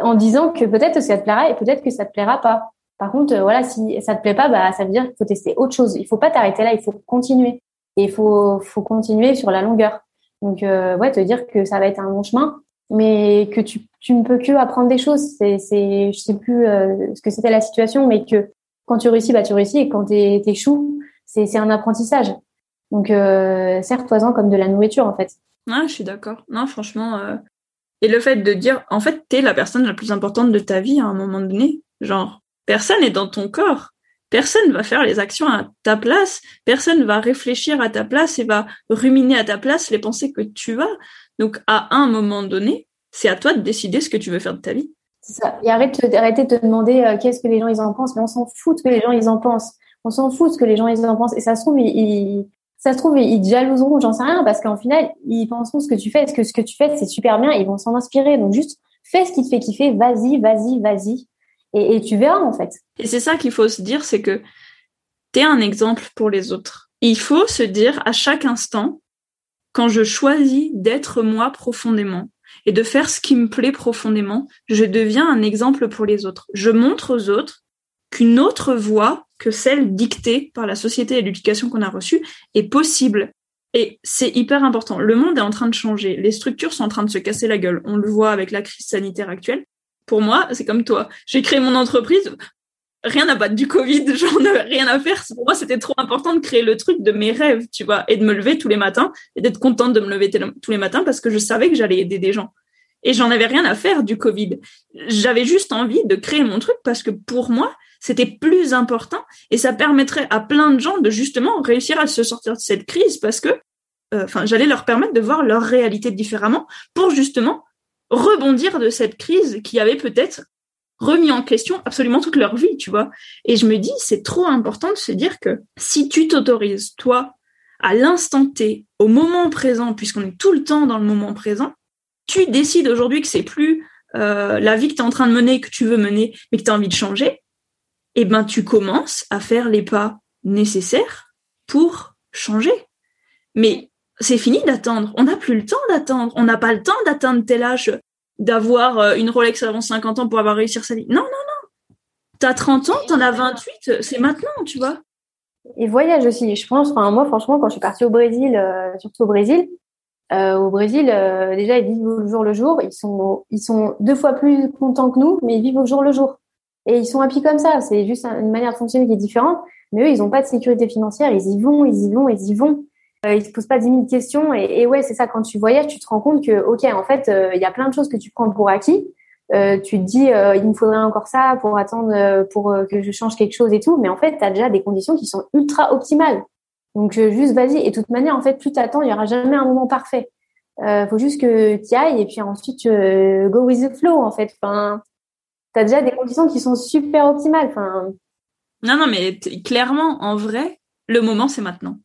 en disant que peut-être que ça te plaira et peut-être que ça te plaira pas. Par contre, euh, voilà, si ça te plaît pas, bah, ça veut dire qu'il faut tester autre chose. Il faut pas t'arrêter là, il faut continuer. Et il faut, faut continuer sur la longueur. Donc, euh, ouais, te dire que ça va être un long chemin, mais que tu, tu ne peux que apprendre des choses. C'est, c'est, je sais plus euh, ce que c'était la situation, mais que quand tu réussis, bah tu réussis, et quand tu échoues, c'est, c'est un apprentissage. Donc, euh, serre-toi-en comme de la nourriture, en fait. Ah, je suis d'accord. Non, franchement. Et le fait de dire, en fait, t'es la personne la plus importante de ta vie à un moment donné. Genre, personne est dans ton corps. Personne va faire les actions à ta place. Personne va réfléchir à ta place et va ruminer à ta place les pensées que tu as. Donc, à un moment donné, c'est à toi de décider ce que tu veux faire de ta vie. C'est ça. Et arrête d'arrêter de te demander euh, qu'est-ce que les gens ils en pensent, mais on s'en fout de ce que les gens ils en pensent. On s'en fout de ce que les gens ils en pensent. Et ça se trouve, ils, ça se trouve, ils te jalouseront, j'en sais rien, parce qu'en final, ils penseront ce que tu fais, est-ce que ce que tu fais, c'est super bien, ils vont s'en inspirer. Donc juste, fais ce qui te fait kiffer, vas-y, vas-y, vas-y. Et, et tu verras, en fait. Et c'est ça qu'il faut se dire, c'est que tu es un exemple pour les autres. Il faut se dire à chaque instant, quand je choisis d'être moi profondément et de faire ce qui me plaît profondément, je deviens un exemple pour les autres. Je montre aux autres qu'une autre voie que celle dictée par la société et l'éducation qu'on a reçue est possible. Et c'est hyper important. Le monde est en train de changer. Les structures sont en train de se casser la gueule. On le voit avec la crise sanitaire actuelle. Pour moi, c'est comme toi. J'ai créé mon entreprise rien à battre du Covid, j'en ai rien à faire. Pour moi, c'était trop important de créer le truc de mes rêves, tu vois, et de me lever tous les matins et d'être contente de me lever tous les matins parce que je savais que j'allais aider des gens. Et j'en avais rien à faire du Covid. J'avais juste envie de créer mon truc parce que pour moi, c'était plus important et ça permettrait à plein de gens de justement réussir à se sortir de cette crise parce que, euh, enfin, j'allais leur permettre de voir leur réalité différemment pour justement rebondir de cette crise qui avait peut-être remis en question absolument toute leur vie, tu vois. Et je me dis, c'est trop important de se dire que si tu t'autorises, toi, à l'instant T, au moment présent, puisqu'on est tout le temps dans le moment présent, tu décides aujourd'hui que c'est plus euh, la vie que tu es en train de mener, que tu veux mener, mais que tu as envie de changer, eh ben tu commences à faire les pas nécessaires pour changer. Mais c'est fini d'attendre. On n'a plus le temps d'attendre. On n'a pas le temps d'atteindre tel âge d'avoir euh, une Rolex avant 50 ans pour avoir réussi sa vie. Non, non, non. T'as 30 ans, t'en as 28, c'est maintenant, tu vois. Et voyage aussi. Je pense, moi, franchement, quand je suis partie au Brésil, euh, surtout au Brésil, euh, au Brésil, déjà, ils vivent au jour le jour. Ils sont, ils sont deux fois plus contents que nous, mais ils vivent au jour le jour. Et ils sont happy comme ça. C'est juste une manière de fonctionner qui est différente. Mais eux, ils n'ont pas de sécurité financière. Ils y vont, ils y vont, ils y vont. Euh, ils se posent pas 10 000 questions. Et, ouais, c'est ça, quand tu voyages, tu te rends compte que, OK, en fait, euh, il y a plein de choses que tu prends pour acquis. Euh, tu te dis, euh, il me faudrait encore ça pour attendre, pour que je change quelque chose et tout. Mais en fait, tu as déjà des conditions qui sont ultra optimales. Donc, juste vas-y. Et de toute manière, en fait, plus t'attends, il y aura jamais un moment parfait. Euh, faut juste que tu ailles et puis ensuite go with the flow en fait. T'as déjà des conditions qui sont super optimales. Non non mais clairement en vrai, le moment c'est maintenant.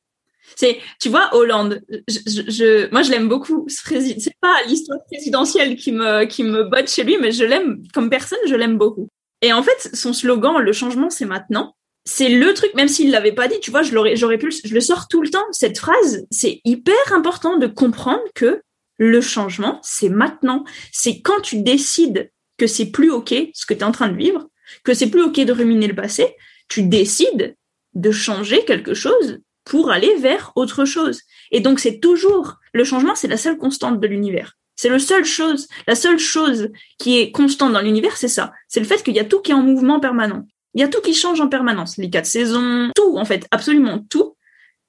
C'est, tu vois, Hollande. Je, moi, je l'aime beaucoup. C'est pas l'histoire présidentielle qui me qui chez lui, mais je l'aime comme personne. Je l'aime beaucoup. Et en fait, son slogan, le changement, c'est maintenant. C'est le truc, même s'il l'avait pas dit, tu vois, je l'aurais, j'aurais pu, je le sors tout le temps. Cette phrase, c'est hyper important de comprendre que le changement, c'est maintenant. C'est quand tu décides que c'est plus ok ce que tu en train de vivre, que c'est plus ok de ruminer le passé, tu décides de changer quelque chose pour aller vers autre chose. Et donc c'est toujours le changement, c'est la seule constante de l'univers. C'est la seule chose, la seule chose qui est constante dans l'univers, c'est ça. C'est le fait qu'il y a tout qui est en mouvement permanent. Il y a tout qui change en permanence. Les quatre saisons, tout, en fait, absolument tout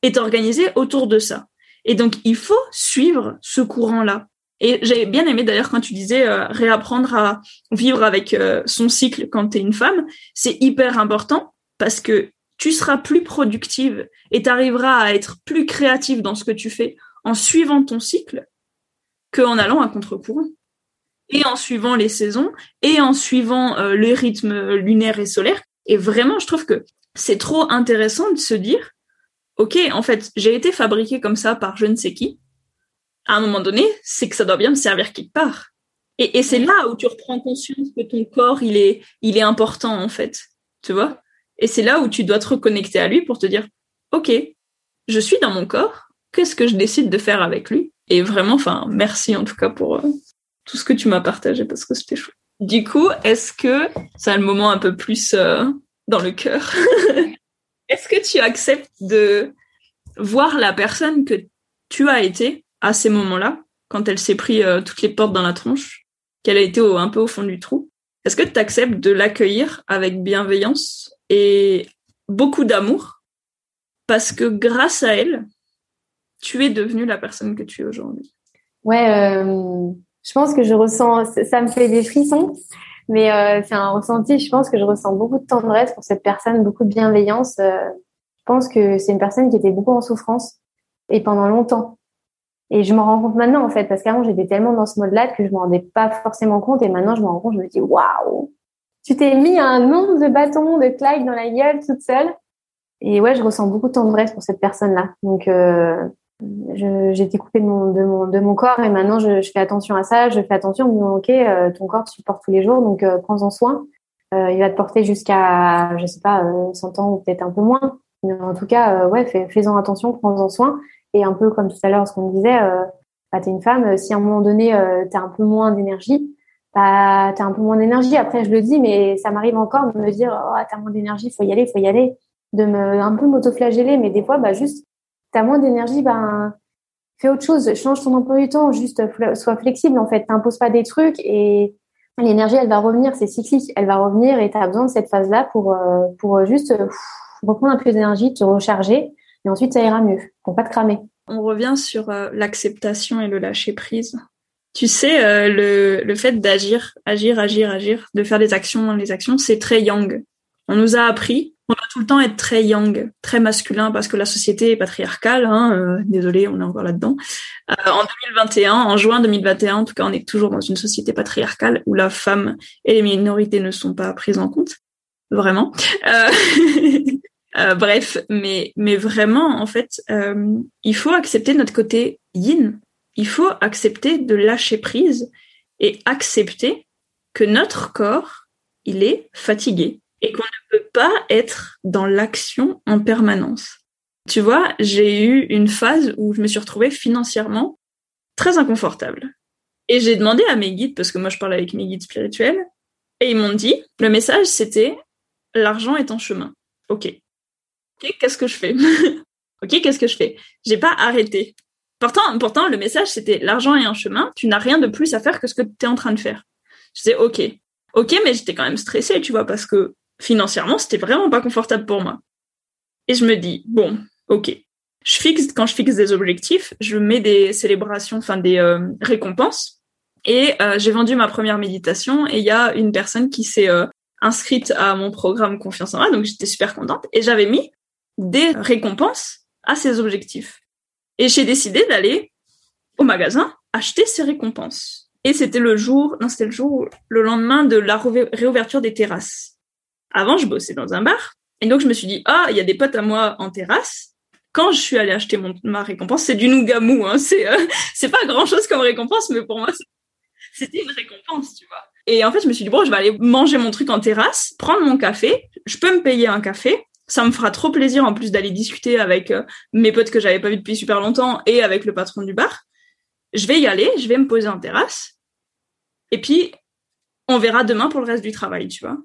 est organisé autour de ça. Et donc, il faut suivre ce courant-là. Et j'ai bien aimé d'ailleurs quand tu disais euh, réapprendre à vivre avec euh, son cycle quand tu es une femme. C'est hyper important parce que tu seras plus productive et tu arriveras à être plus créative dans ce que tu fais en suivant ton cycle qu'en allant à contre-courant. Et en suivant les saisons et en suivant euh, les rythmes lunaires et solaires. Et vraiment, je trouve que c'est trop intéressant de se dire, OK, en fait, j'ai été fabriquée comme ça par je ne sais qui. À un moment donné, c'est que ça doit bien me servir quelque part. Et, et c'est là où tu reprends conscience que ton corps, il est, il est important, en fait. Tu vois? Et c'est là où tu dois te reconnecter à lui pour te dire, OK, je suis dans mon corps. Qu'est-ce que je décide de faire avec lui? Et vraiment, enfin, merci en tout cas pour euh, tout ce que tu m'as partagé parce que c'était chouette. Du coup, est-ce que c'est le moment un peu plus euh, dans le cœur Est-ce que tu acceptes de voir la personne que tu as été à ces moments-là, quand elle s'est pris euh, toutes les portes dans la tronche, qu'elle a été un peu au fond du trou Est-ce que tu acceptes de l'accueillir avec bienveillance et beaucoup d'amour? Parce que grâce à elle, tu es devenue la personne que tu es aujourd'hui. Ouais, euh, je pense que je ressens, ça me fait des frissons, mais euh, c'est un ressenti. Je pense que je ressens beaucoup de tendresse pour cette personne, beaucoup de bienveillance. Je pense que c'est une personne qui était beaucoup en souffrance et pendant longtemps. Et je m'en rends compte maintenant en fait, parce qu'avant j'étais tellement dans ce mode-là que je me rendais pas forcément compte, et maintenant je me rends compte, je me dis waouh, tu t'es mis un nombre de bâtons de Clyde dans la gueule toute seule. Et ouais, je ressens beaucoup de tendresse pour cette personne-là. Donc euh, j'ai été coupée de mon, de, mon, de mon corps et maintenant je, fais attention à ça. Je fais attention en me disant, ok, euh, ton corps tu tous les jours, donc euh, prends-en soin. Euh, il va te porter jusqu'à, je sais pas, 100 ans ou peut-être un peu moins. Mais en tout cas, ouais, fais, fais-en attention, prends-en soin. Et un peu comme tout à l'heure, ce qu'on disait, bah, t'es une femme, si à un moment donné, euh, t'as un peu moins d'énergie, bah, t'as un peu moins d'énergie. Après, je le dis, mais ça m'arrive encore de me dire, oh, t'as moins d'énergie, faut y aller, faut y aller. De me, un peu m'auto-flageller, mais des fois, bah, juste, t'as moins d'énergie, ben fais autre chose, change ton emploi du temps, juste sois flexible en fait, t'imposes pas des trucs et l'énergie elle va revenir, c'est cyclique, elle va revenir et tu as besoin de cette phase là pour euh, pour juste reprendre un peu d'énergie, te recharger et ensuite ça ira mieux pour pas te cramer. On revient sur euh, l'acceptation et le lâcher prise. Tu sais, euh, le, le fait d'agir, agir, agir, agir, de faire des actions, les actions, c'est très yang. On nous a appris on doit tout le temps être très yang, très masculin parce que la société est patriarcale. Hein, euh, désolé, on est encore là-dedans. Euh, en 2021, en juin 2021, en tout cas, on est toujours dans une société patriarcale où la femme et les minorités ne sont pas prises en compte, vraiment. Euh, euh bref, mais mais vraiment, en fait, euh, il faut accepter notre côté yin. Il faut accepter de lâcher prise et accepter que notre corps, il est fatigué et qu'on ne peut pas être dans l'action en permanence. Tu vois, j'ai eu une phase où je me suis retrouvée financièrement très inconfortable. Et j'ai demandé à mes guides, parce que moi je parle avec mes guides spirituels, et ils m'ont dit, le message c'était, l'argent est en chemin. Ok. Qu'est-ce que je fais Ok, qu'est-ce que je fais? J'ai pas arrêté. Pourtant, pourtant, le message c'était, l'argent est en chemin, tu n'as rien de plus à faire que ce que tu es en train de faire. Je disais, ok. Ok, mais j'étais quand même stressée, tu vois, parce que financièrement, c'était vraiment pas confortable pour moi. Et je me dis, bon, ok. Je fixe, quand je fixe des objectifs, je mets des célébrations, enfin des euh, récompenses. Et euh, j'ai vendu ma première méditation et il y a une personne qui s'est euh, inscrite à mon programme Confiance en moi, donc j'étais super contente. Et j'avais mis des récompenses à ces objectifs. Et j'ai décidé d'aller au magasin acheter ces récompenses. Et c'était le jour, non, c'était le jour, le lendemain de la réouverture des terrasses. Avant, je bossais dans un bar. Et donc, je me suis dit, ah, il y a des potes à moi en terrasse. Quand je suis allée acheter mon, ma récompense, c'est du nougat mou. Hein. C'est, euh, c'est pas grand chose comme récompense, mais pour moi, c'était une récompense, tu vois. Et en fait, je me suis dit, bon, je vais aller manger mon truc en terrasse, prendre mon café. Je peux me payer un café. Ça me fera trop plaisir en plus d'aller discuter avec euh, mes potes que j'avais pas vus depuis super longtemps et avec le patron du bar. Je vais y aller, je vais me poser en terrasse. Et puis, on verra demain pour le reste du travail, tu vois.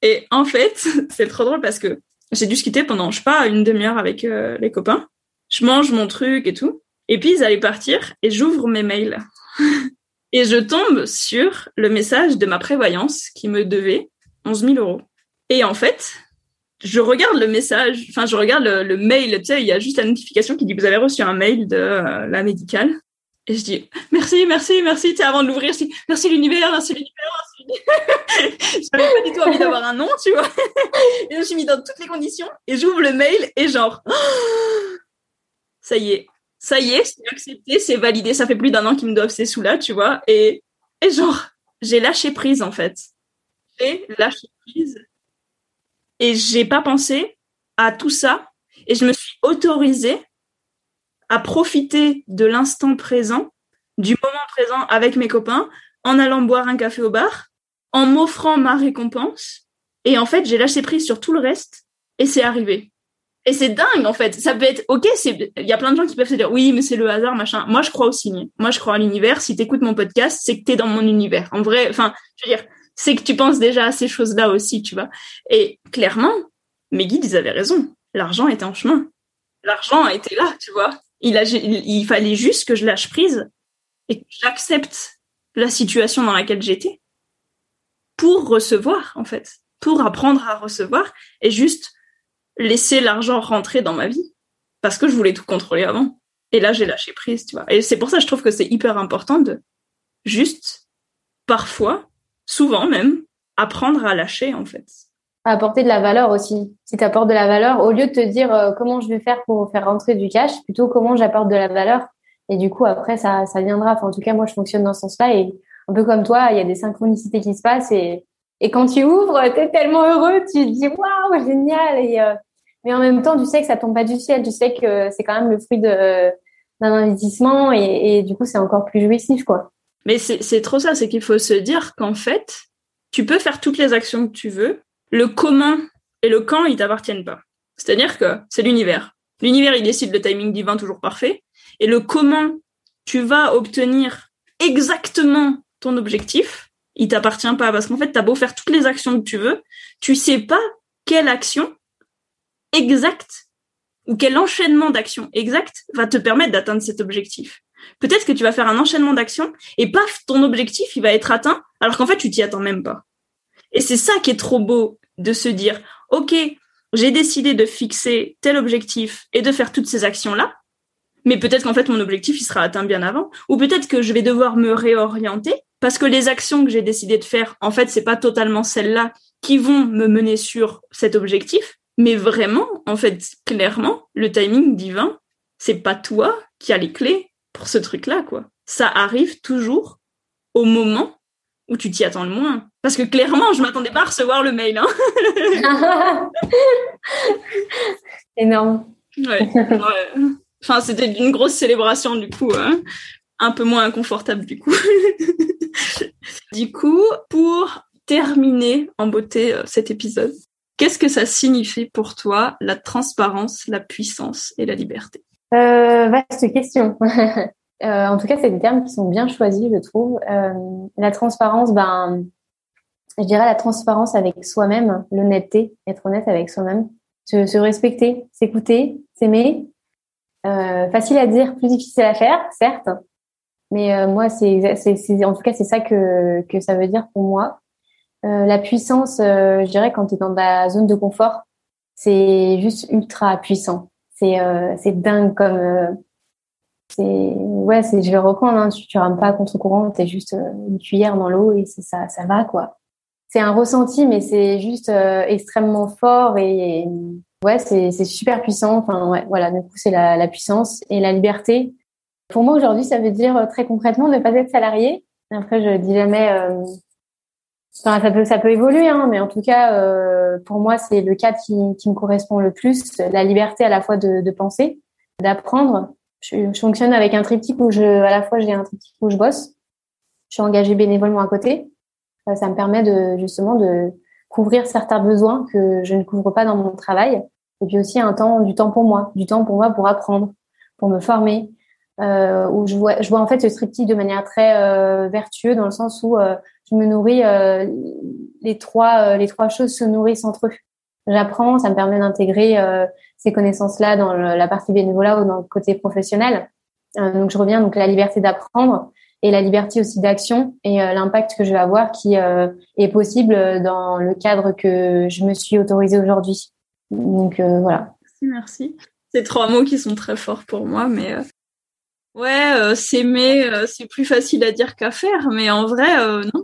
Et en fait, c'est trop drôle parce que j'ai dû quitter pendant, je sais pas, une demi-heure avec euh, les copains. Je mange mon truc et tout. Et puis ils allaient partir et j'ouvre mes mails. et je tombe sur le message de ma prévoyance qui me devait 11 000 euros. Et en fait, je regarde le message, enfin je regarde le, mail, tu sais, il y a juste la notification qui dit vous avez reçu un mail de euh, la médicale. Et je dis merci, merci, merci. Tu sais, avant de l'ouvrir, je dis merci l'univers, merci l'univers. J'avais pas du tout envie d'avoir un nom, tu vois. Et je me suis mis dans toutes les conditions et j'ouvre le mail et genre, ça y est, ça y est, c'est accepté, c'est validé. Ça fait plus d'un an qu'ils me doivent ces sous-là, tu vois. Et, et genre, j'ai lâché prise en fait. J'ai lâché prise et j'ai pas pensé à tout ça et je me suis autorisée à profiter de l'instant présent, du moment présent avec mes copains, en allant boire un café au bar, en m'offrant ma récompense. Et en fait, j'ai lâché prise sur tout le reste et c'est arrivé. Et c'est dingue, en fait. Ça peut être, ok, c'est, il y a plein de gens qui peuvent se dire, oui, mais c'est le hasard, machin. Moi, je crois au signe. Moi, je crois à l'univers. Si t'écoutes mon podcast, c'est que t'es dans mon univers. En vrai, enfin, je veux dire, c'est que tu penses déjà à ces choses-là aussi, tu vois. Et clairement, mes guides, ils avaient raison. L'argent était en chemin. L'argent était là, tu vois. Il, a, il, fallait juste que je lâche prise et que j'accepte la situation dans laquelle j'étais pour recevoir, en fait, pour apprendre à recevoir et juste laisser l'argent rentrer dans ma vie parce que je voulais tout contrôler avant. Et là, j'ai lâché prise, tu vois. Et c'est pour ça que je trouve que c'est hyper important de juste, parfois, souvent même, apprendre à lâcher, en fait. Apporter de la valeur aussi. Si tu apportes de la valeur, au lieu de te dire euh, comment je vais faire pour faire rentrer du cash, plutôt comment j'apporte de la valeur. Et du coup, après, ça, ça viendra. Enfin, en tout cas, moi, je fonctionne dans ce sens-là. Et un peu comme toi, il y a des synchronicités qui se passent. Et, et quand tu ouvres, tu es tellement heureux, tu te dis waouh, génial. Et, euh, mais en même temps, tu sais que ça tombe pas du ciel. Tu sais que c'est quand même le fruit d'un investissement. Et, et du coup, c'est encore plus jouissif, quoi. Mais c'est trop ça, c'est qu'il faut se dire qu'en fait, tu peux faire toutes les actions que tu veux. Le comment et le quand, ils t'appartiennent pas. C'est-à-dire que c'est l'univers. L'univers, il décide le timing divin toujours parfait. Et le comment tu vas obtenir exactement ton objectif, il t'appartient pas. Parce qu'en fait, tu as beau faire toutes les actions que tu veux, tu sais pas quelle action exacte ou quel enchaînement d'actions exactes va te permettre d'atteindre cet objectif. Peut-être que tu vas faire un enchaînement d'actions et paf, ton objectif, il va être atteint, alors qu'en fait, tu t'y attends même pas. Et c'est ça qui est trop beau de se dire, OK, j'ai décidé de fixer tel objectif et de faire toutes ces actions-là, mais peut-être qu'en fait, mon objectif, il sera atteint bien avant, ou peut-être que je vais devoir me réorienter parce que les actions que j'ai décidé de faire, en fait, c'est pas totalement celles-là qui vont me mener sur cet objectif, mais vraiment, en fait, clairement, le timing divin, c'est pas toi qui as les clés pour ce truc-là, quoi. Ça arrive toujours au moment où tu t'y attends le moins. Parce que clairement, je m'attendais pas à recevoir le mail. Hein. Énorme. Ouais, Enfin, c'était une grosse célébration du coup, hein. un peu moins inconfortable du coup. du coup, pour terminer en beauté euh, cet épisode, qu'est-ce que ça signifie pour toi la transparence, la puissance et la liberté? Euh, vaste question. euh, en tout cas, c'est des termes qui sont bien choisis, je trouve. Euh, la transparence, ben, je dirais la transparence avec soi-même, l'honnêteté, être honnête avec soi-même, se, respecter, s'écouter, s'aimer. Facile à dire, plus difficile à faire, certes. Mais moi, c'est, c'est, en tout cas, c'est ça que, ça veut dire pour moi. La puissance, je dirais, quand tu es dans ta zone de confort, c'est juste ultra puissant c'est euh, c'est dingue comme euh, c'est ouais c'est je vais reprendre hein, tu, tu rames pas contre courant t'es juste euh, une cuillère dans l'eau et ça ça va quoi. C'est un ressenti mais c'est juste extrêmement fort et, ouais c'est c'est super puissant. Enfin ouais voilà du coup c'est la, la puissance et la liberté. Pour moi aujourd'hui ça veut dire très concrètement ne pas être salarié. Après je dis jamais ça peut, ça peut évoluer, hein, mais en tout cas, euh, pour moi, c'est le cadre qui, qui, me correspond le plus. La liberté à la fois de, de penser, d'apprendre. Je, je, fonctionne avec un triptyque où je, à la fois, j'ai un triptyque où je bosse. Je suis engagée bénévolement à côté. Euh, ça me permet de justement de couvrir certains besoins que je ne couvre pas dans mon travail. Et puis aussi un temps, du temps pour moi, du temps pour moi pour apprendre, pour me former, euh, où je vois, je vois en fait ce triptyque de manière très euh, vertueux dans le sens où euh, je me nourris, euh, les trois, euh, les trois choses se nourrissent entre eux. j'apprends, ça me permet d'intégrer ces connaissances-là dans la partie bénévolat ou dans le côté professionnel. donc je reviens donc la liberté d'apprendre et la liberté aussi d'action et l'impact que je vais avoir qui est possible dans le cadre que je me suis autorisée aujourd'hui. Donc voilà. Merci, merci. C'est trois mots qui sont très forts pour moi, mais Ouais, euh, s'aimer, euh, c'est plus facile à dire qu'à faire, mais en vrai, euh, non.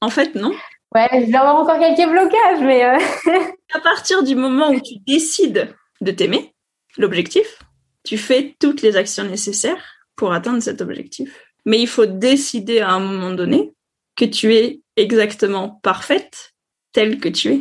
En fait, non. Ouais, je vais avoir encore quelques blocages, mais... Euh, à partir du moment où tu décides de t'aimer, l'objectif, tu fais toutes les actions nécessaires pour atteindre cet objectif. Mais il faut décider à un moment donné que tu es exactement parfaite telle que tu es,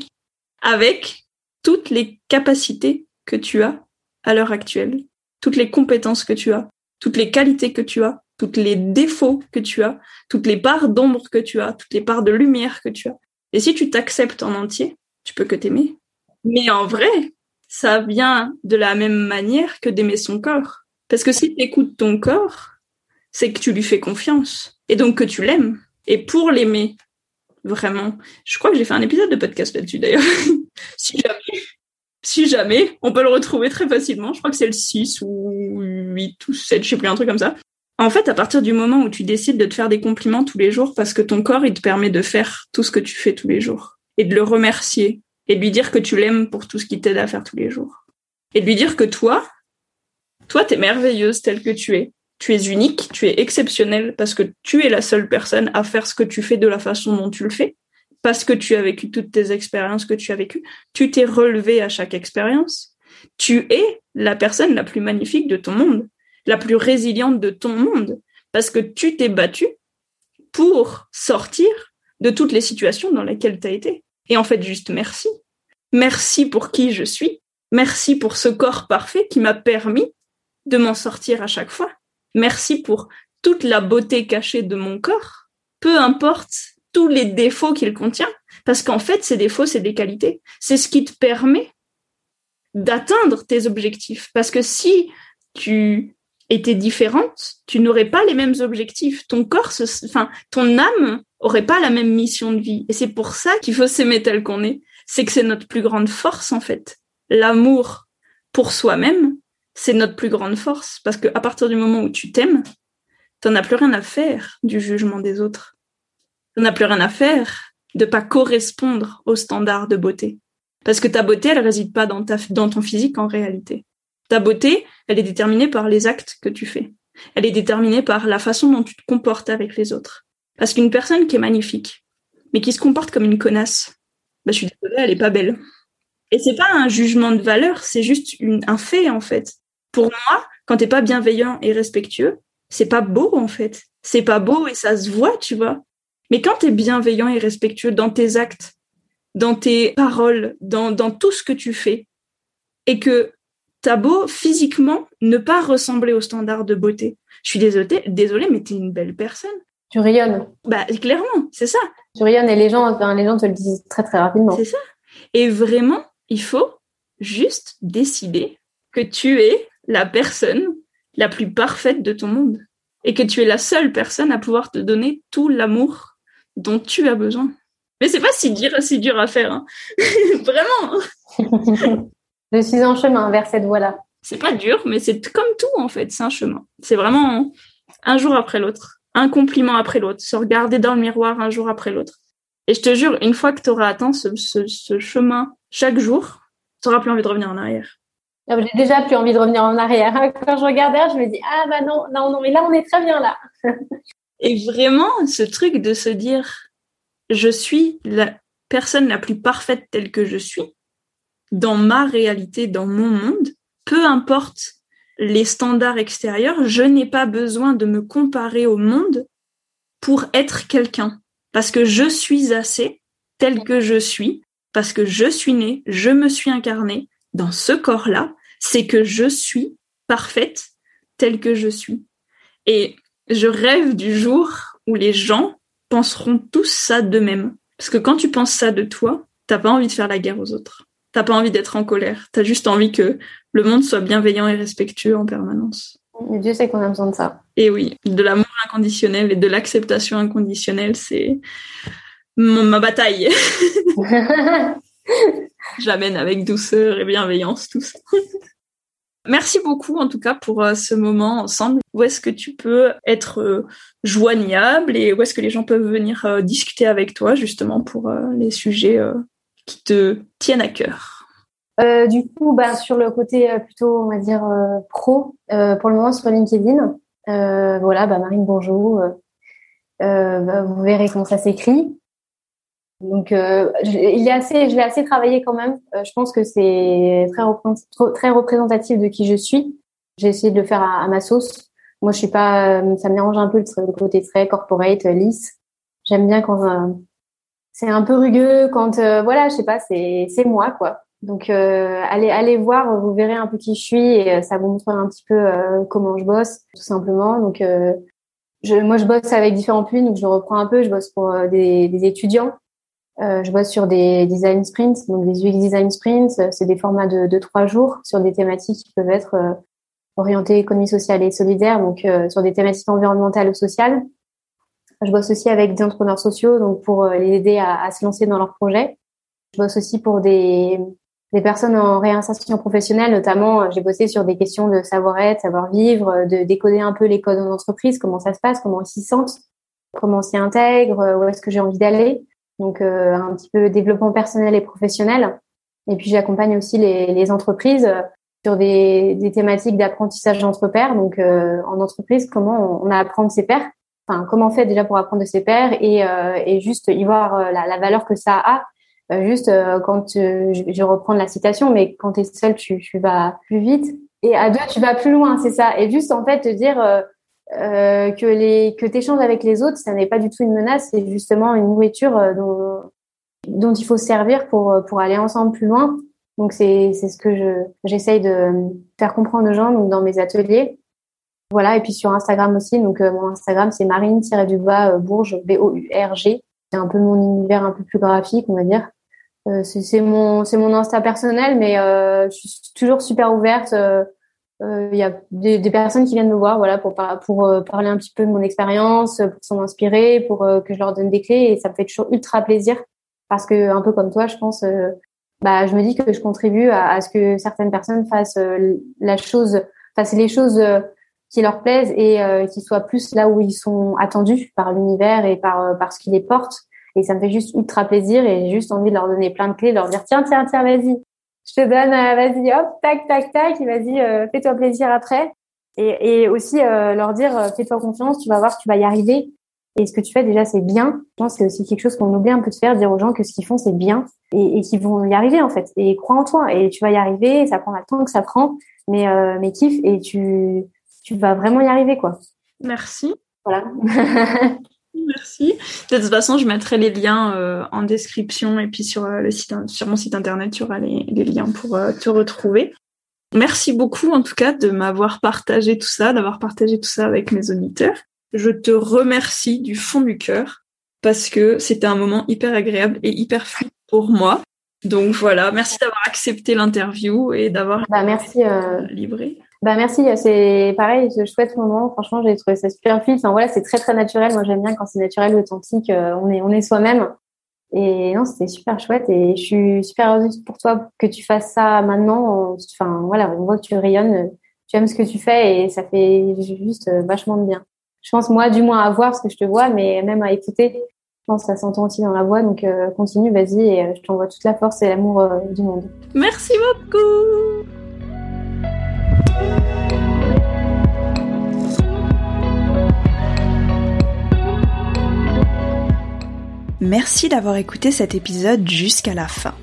avec toutes les capacités que tu as à l'heure actuelle, toutes les compétences que tu as, toutes les qualités que tu as, tous les défauts que tu as, toutes les parts d'ombre que tu as, toutes les parts de lumière que tu as. Et si tu t'acceptes en entier, tu peux que t'aimer. Mais en vrai, ça vient de la même manière que d'aimer son corps. Parce que si tu écoutes ton corps, c'est que tu lui fais confiance. Et donc que tu l'aimes. Et pour l'aimer, vraiment, je crois que j'ai fait un épisode de podcast là-dessus d'ailleurs. si jamais si jamais, on peut le retrouver très facilement. Je crois que c'est le 6 ou 8 ou 7, je sais plus, un truc comme ça. En fait, à partir du moment où tu décides de te faire des compliments tous les jours parce que ton corps, il te permet de faire tout ce que tu fais tous les jours et de le remercier et de lui dire que tu l'aimes pour tout ce qui t'aide à faire tous les jours. Et de lui dire que toi, toi, t'es merveilleuse telle que tu es. Tu es unique, tu es exceptionnelle parce que tu es la seule personne à faire ce que tu fais de la façon dont tu le fais parce que tu as vécu toutes tes expériences que tu as vécues, tu t'es relevé à chaque expérience. Tu es la personne la plus magnifique de ton monde, la plus résiliente de ton monde, parce que tu t'es battu pour sortir de toutes les situations dans lesquelles tu as été. Et en fait, juste merci. Merci pour qui je suis. Merci pour ce corps parfait qui m'a permis de m'en sortir à chaque fois. Merci pour toute la beauté cachée de mon corps. Peu importe tous les défauts qu'il contient, parce qu'en fait, ces défauts, c'est des qualités. C'est ce qui te permet d'atteindre tes objectifs. Parce que si tu étais différente, tu n'aurais pas les mêmes objectifs. Ton corps, enfin, ton âme aurait pas la même mission de vie. Et c'est pour ça qu'il faut s'aimer tel qu'on est. C'est que c'est notre plus grande force, en fait. L'amour pour soi-même, c'est notre plus grande force. Parce que à partir du moment où tu t'aimes, t'en as plus rien à faire du jugement des autres. On n'a plus rien à faire de pas correspondre aux standards de beauté. Parce que ta beauté, elle réside pas dans, ta, dans ton physique en réalité. Ta beauté, elle est déterminée par les actes que tu fais. Elle est déterminée par la façon dont tu te comportes avec les autres. Parce qu'une personne qui est magnifique, mais qui se comporte comme une connasse, bah, je suis désolée, elle est pas belle. Et c'est pas un jugement de valeur, c'est juste un fait, en fait. Pour moi, quand t'es pas bienveillant et respectueux, c'est pas beau, en fait. C'est pas beau et ça se voit, tu vois. Mais quand tu es bienveillant et respectueux dans tes actes, dans tes paroles, dans, dans tout ce que tu fais, et que t'as beau physiquement ne pas ressembler aux standards de beauté, je suis désolée, désolée mais t'es une belle personne. Tu rayonnes. Bah clairement, c'est ça. Tu rayonnes et les gens, enfin, les gens te le disent très très rapidement. C'est ça. Et vraiment, il faut juste décider que tu es la personne la plus parfaite de ton monde et que tu es la seule personne à pouvoir te donner tout l'amour dont tu as besoin. Mais c'est pas si dur, si dur à faire, hein. vraiment. Je suis en chemin vers cette voie-là. C'est pas dur, mais c'est comme tout en fait, c'est un chemin. C'est vraiment un jour après l'autre, un compliment après l'autre, se regarder dans le miroir un jour après l'autre. Et je te jure, une fois que tu auras atteint ce, ce, chemin chaque jour, tu n'auras plus envie de revenir en arrière. Ah, j'ai déjà plus envie de revenir en arrière. Quand je regarde je me dis ah bah non, non, non, mais là on est très bien là. Et vraiment, ce truc de se dire, je suis la personne la plus parfaite telle que je suis, dans ma réalité, dans mon monde, peu importe les standards extérieurs, je n'ai pas besoin de me comparer au monde pour être quelqu'un. Parce que je suis assez tel que je suis, parce que je suis née, je me suis incarnée dans ce corps-là, c'est que je suis parfaite telle que je suis. Et je rêve du jour où les gens penseront tous ça d'eux-mêmes. Parce que quand tu penses ça de toi, t'as pas envie de faire la guerre aux autres. T'as pas envie d'être en colère. T'as juste envie que le monde soit bienveillant et respectueux en permanence. Et Dieu sait qu'on a besoin de ça. Et oui, de l'amour inconditionnel et de l'acceptation inconditionnelle, c'est ma bataille. J'amène avec douceur et bienveillance tout ça. Merci beaucoup en tout cas pour euh, ce moment ensemble. Où est-ce que tu peux être euh, joignable et où est-ce que les gens peuvent venir euh, discuter avec toi justement pour les sujets qui te tiennent à cœur Du coup, bah, sur le côté plutôt, on va dire, pro, pour le moment sur LinkedIn, voilà, bah, Marine Bonjour, bah, vous verrez comment ça s'écrit. Donc, euh, il est assez, je l'ai assez travaillé quand même. Euh, je pense que c'est très, représentatif de qui je suis. J'ai essayé de le faire à, ma sauce. Moi, je suis pas, euh, ça me dérange un peu le, côté très corporate, lisse. J'aime bien quand c'est un peu rugueux, quand voilà, je sais pas, c'est moi quoi. Donc allez allez voir, vous verrez un peu qui je suis et ça vous montrera un petit peu comment je bosse tout simplement. Donc je, moi, je bosse avec différents puits, donc je reprends un peu. Je bosse pour des, étudiants euh, je bosse sur des design sprints, donc des UX design sprints. Euh, c'est des formats de, trois jours sur des thématiques qui peuvent être euh, orientées économie sociale et solidaire, donc sur des thématiques environnementales ou sociales. Je bosse aussi avec des entrepreneurs sociaux, donc pour les aider à, se lancer dans leurs projets. Je bosse aussi pour des, des personnes en réinsertion professionnelle, notamment j'ai bossé sur des questions de savoir-être, savoir-vivre, de décoder un peu les codes en entreprise, comment ça se passe, comment ils s'y sentent, comment s'y intègrent, où est-ce que j'ai envie d'aller? Donc euh, un petit peu développement personnel et professionnel. Et puis j'accompagne aussi les, les, entreprises sur des, des thématiques d'apprentissage entre pairs. Donc euh, en entreprise, comment on, apprend de ses pairs? Enfin, comment on fait déjà pour apprendre de ses pairs et, euh, et juste y voir la, la, valeur que ça a. juste quand je, je reprends la citation, mais quand tu es seul, tu, tu vas plus vite. Et à deux, tu vas plus loin, c'est ça. Et juste en fait te dire euh, que les que échanges avec les autres, ça n'est pas du tout une menace, c'est justement une nourriture euh, dont dont il faut se servir pour euh, pour aller ensemble plus loin. Donc c'est c'est ce que je j'essaye de faire comprendre aux gens donc dans mes ateliers. Voilà et puis sur Instagram aussi donc mon Instagram c'est marine-du-bas Bourges B O U R G. C'est un peu mon univers un peu plus graphique on va dire. c'est mon mon Insta personnel mais je suis toujours super ouverte euh, il y a des, personnes qui viennent me voir voilà pour pour euh, parler un petit peu de mon expérience pour s'en inspirer pour euh, que je leur donne des clés et ça me fait toujours ultra plaisir parce que un peu comme toi je pense bah je me dis que je contribue à, à ce que certaines personnes fassent la chose fassent les choses qui leur plaisent et qui soient plus là où ils sont attendus par l'univers et par par ce qui les porte et ça me fait juste ultra plaisir et j'ai juste envie de leur donner plein de clés de leur dire tiens tiens tiens vas-y je te donne, euh, vas-y, hop, tac, tac, tac, et vas-y, euh, fais-toi plaisir après. Et, et aussi euh, leur dire, fais-toi confiance, tu vas voir, tu vas y arriver. Et ce que tu fais déjà, c'est bien. Je pense que c'est aussi quelque chose qu'on oublie un peu de faire, dire aux gens que ce qu'ils font, c'est bien et, et qu'ils vont y arriver en fait. Et crois en toi et tu vas y arriver. Ça prendra le temps que ça prend, mais mais kiffe et tu tu vas vraiment y arriver quoi. Merci. Voilà. Merci. De toute façon, je mettrai les liens euh, en description et puis sur, euh, le site, sur mon site internet, tu auras les, liens pour euh, te retrouver. Merci beaucoup en tout cas de m'avoir partagé tout ça, d'avoir partagé tout ça avec mes auditeurs. Je te remercie du fond du cœur parce que c'était un moment hyper agréable et hyper fluide pour moi. Donc voilà, merci d'avoir accepté l'interview et d'avoir bah, merci livré. Bah merci, c'est pareil, ce chouette moment. Franchement, j'ai trouvé ça super fluide. Enfin voilà, c'est très très naturel. Moi, j'aime bien quand c'est naturel, authentique. Euh, on est on est soi-même. Et non, c'était super chouette. Et je suis super heureuse pour toi que tu fasses ça maintenant. Enfin voilà, on voit que tu rayonnes, tu aimes ce que tu fais et ça fait juste euh, vachement de bien. Je pense moi, du moins à voir ce que je te vois, mais même à écouter. Je pense que ça s'entend aussi dans la voix. Donc euh, continue, vas-y, et je t'envoie toute la force et l'amour du monde. Merci beaucoup. Merci d'avoir écouté cet épisode jusqu'à la fin.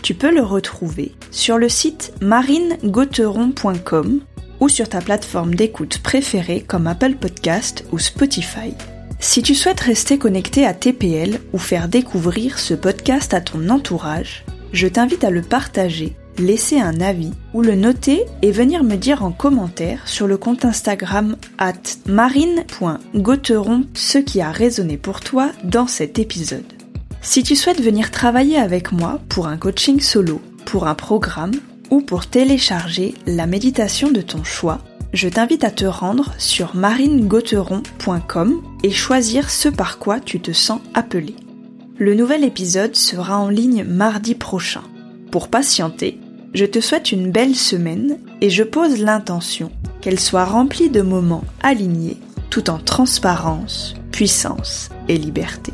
Tu peux le retrouver sur le site marinegauteron.com ou sur ta plateforme d'écoute préférée comme Apple Podcast ou Spotify. Si tu souhaites rester connecté à TPL ou faire découvrir ce podcast à ton entourage, je t'invite à le partager laisser un avis ou le noter et venir me dire en commentaire sur le compte Instagram at marine.gauteron ce qui a résonné pour toi dans cet épisode. Si tu souhaites venir travailler avec moi pour un coaching solo, pour un programme ou pour télécharger la méditation de ton choix, je t'invite à te rendre sur marinegauteron.com et choisir ce par quoi tu te sens appelé. Le nouvel épisode sera en ligne mardi prochain. Pour patienter, je te souhaite une belle semaine et je pose l'intention qu'elle soit remplie de moments alignés tout en transparence, puissance et liberté.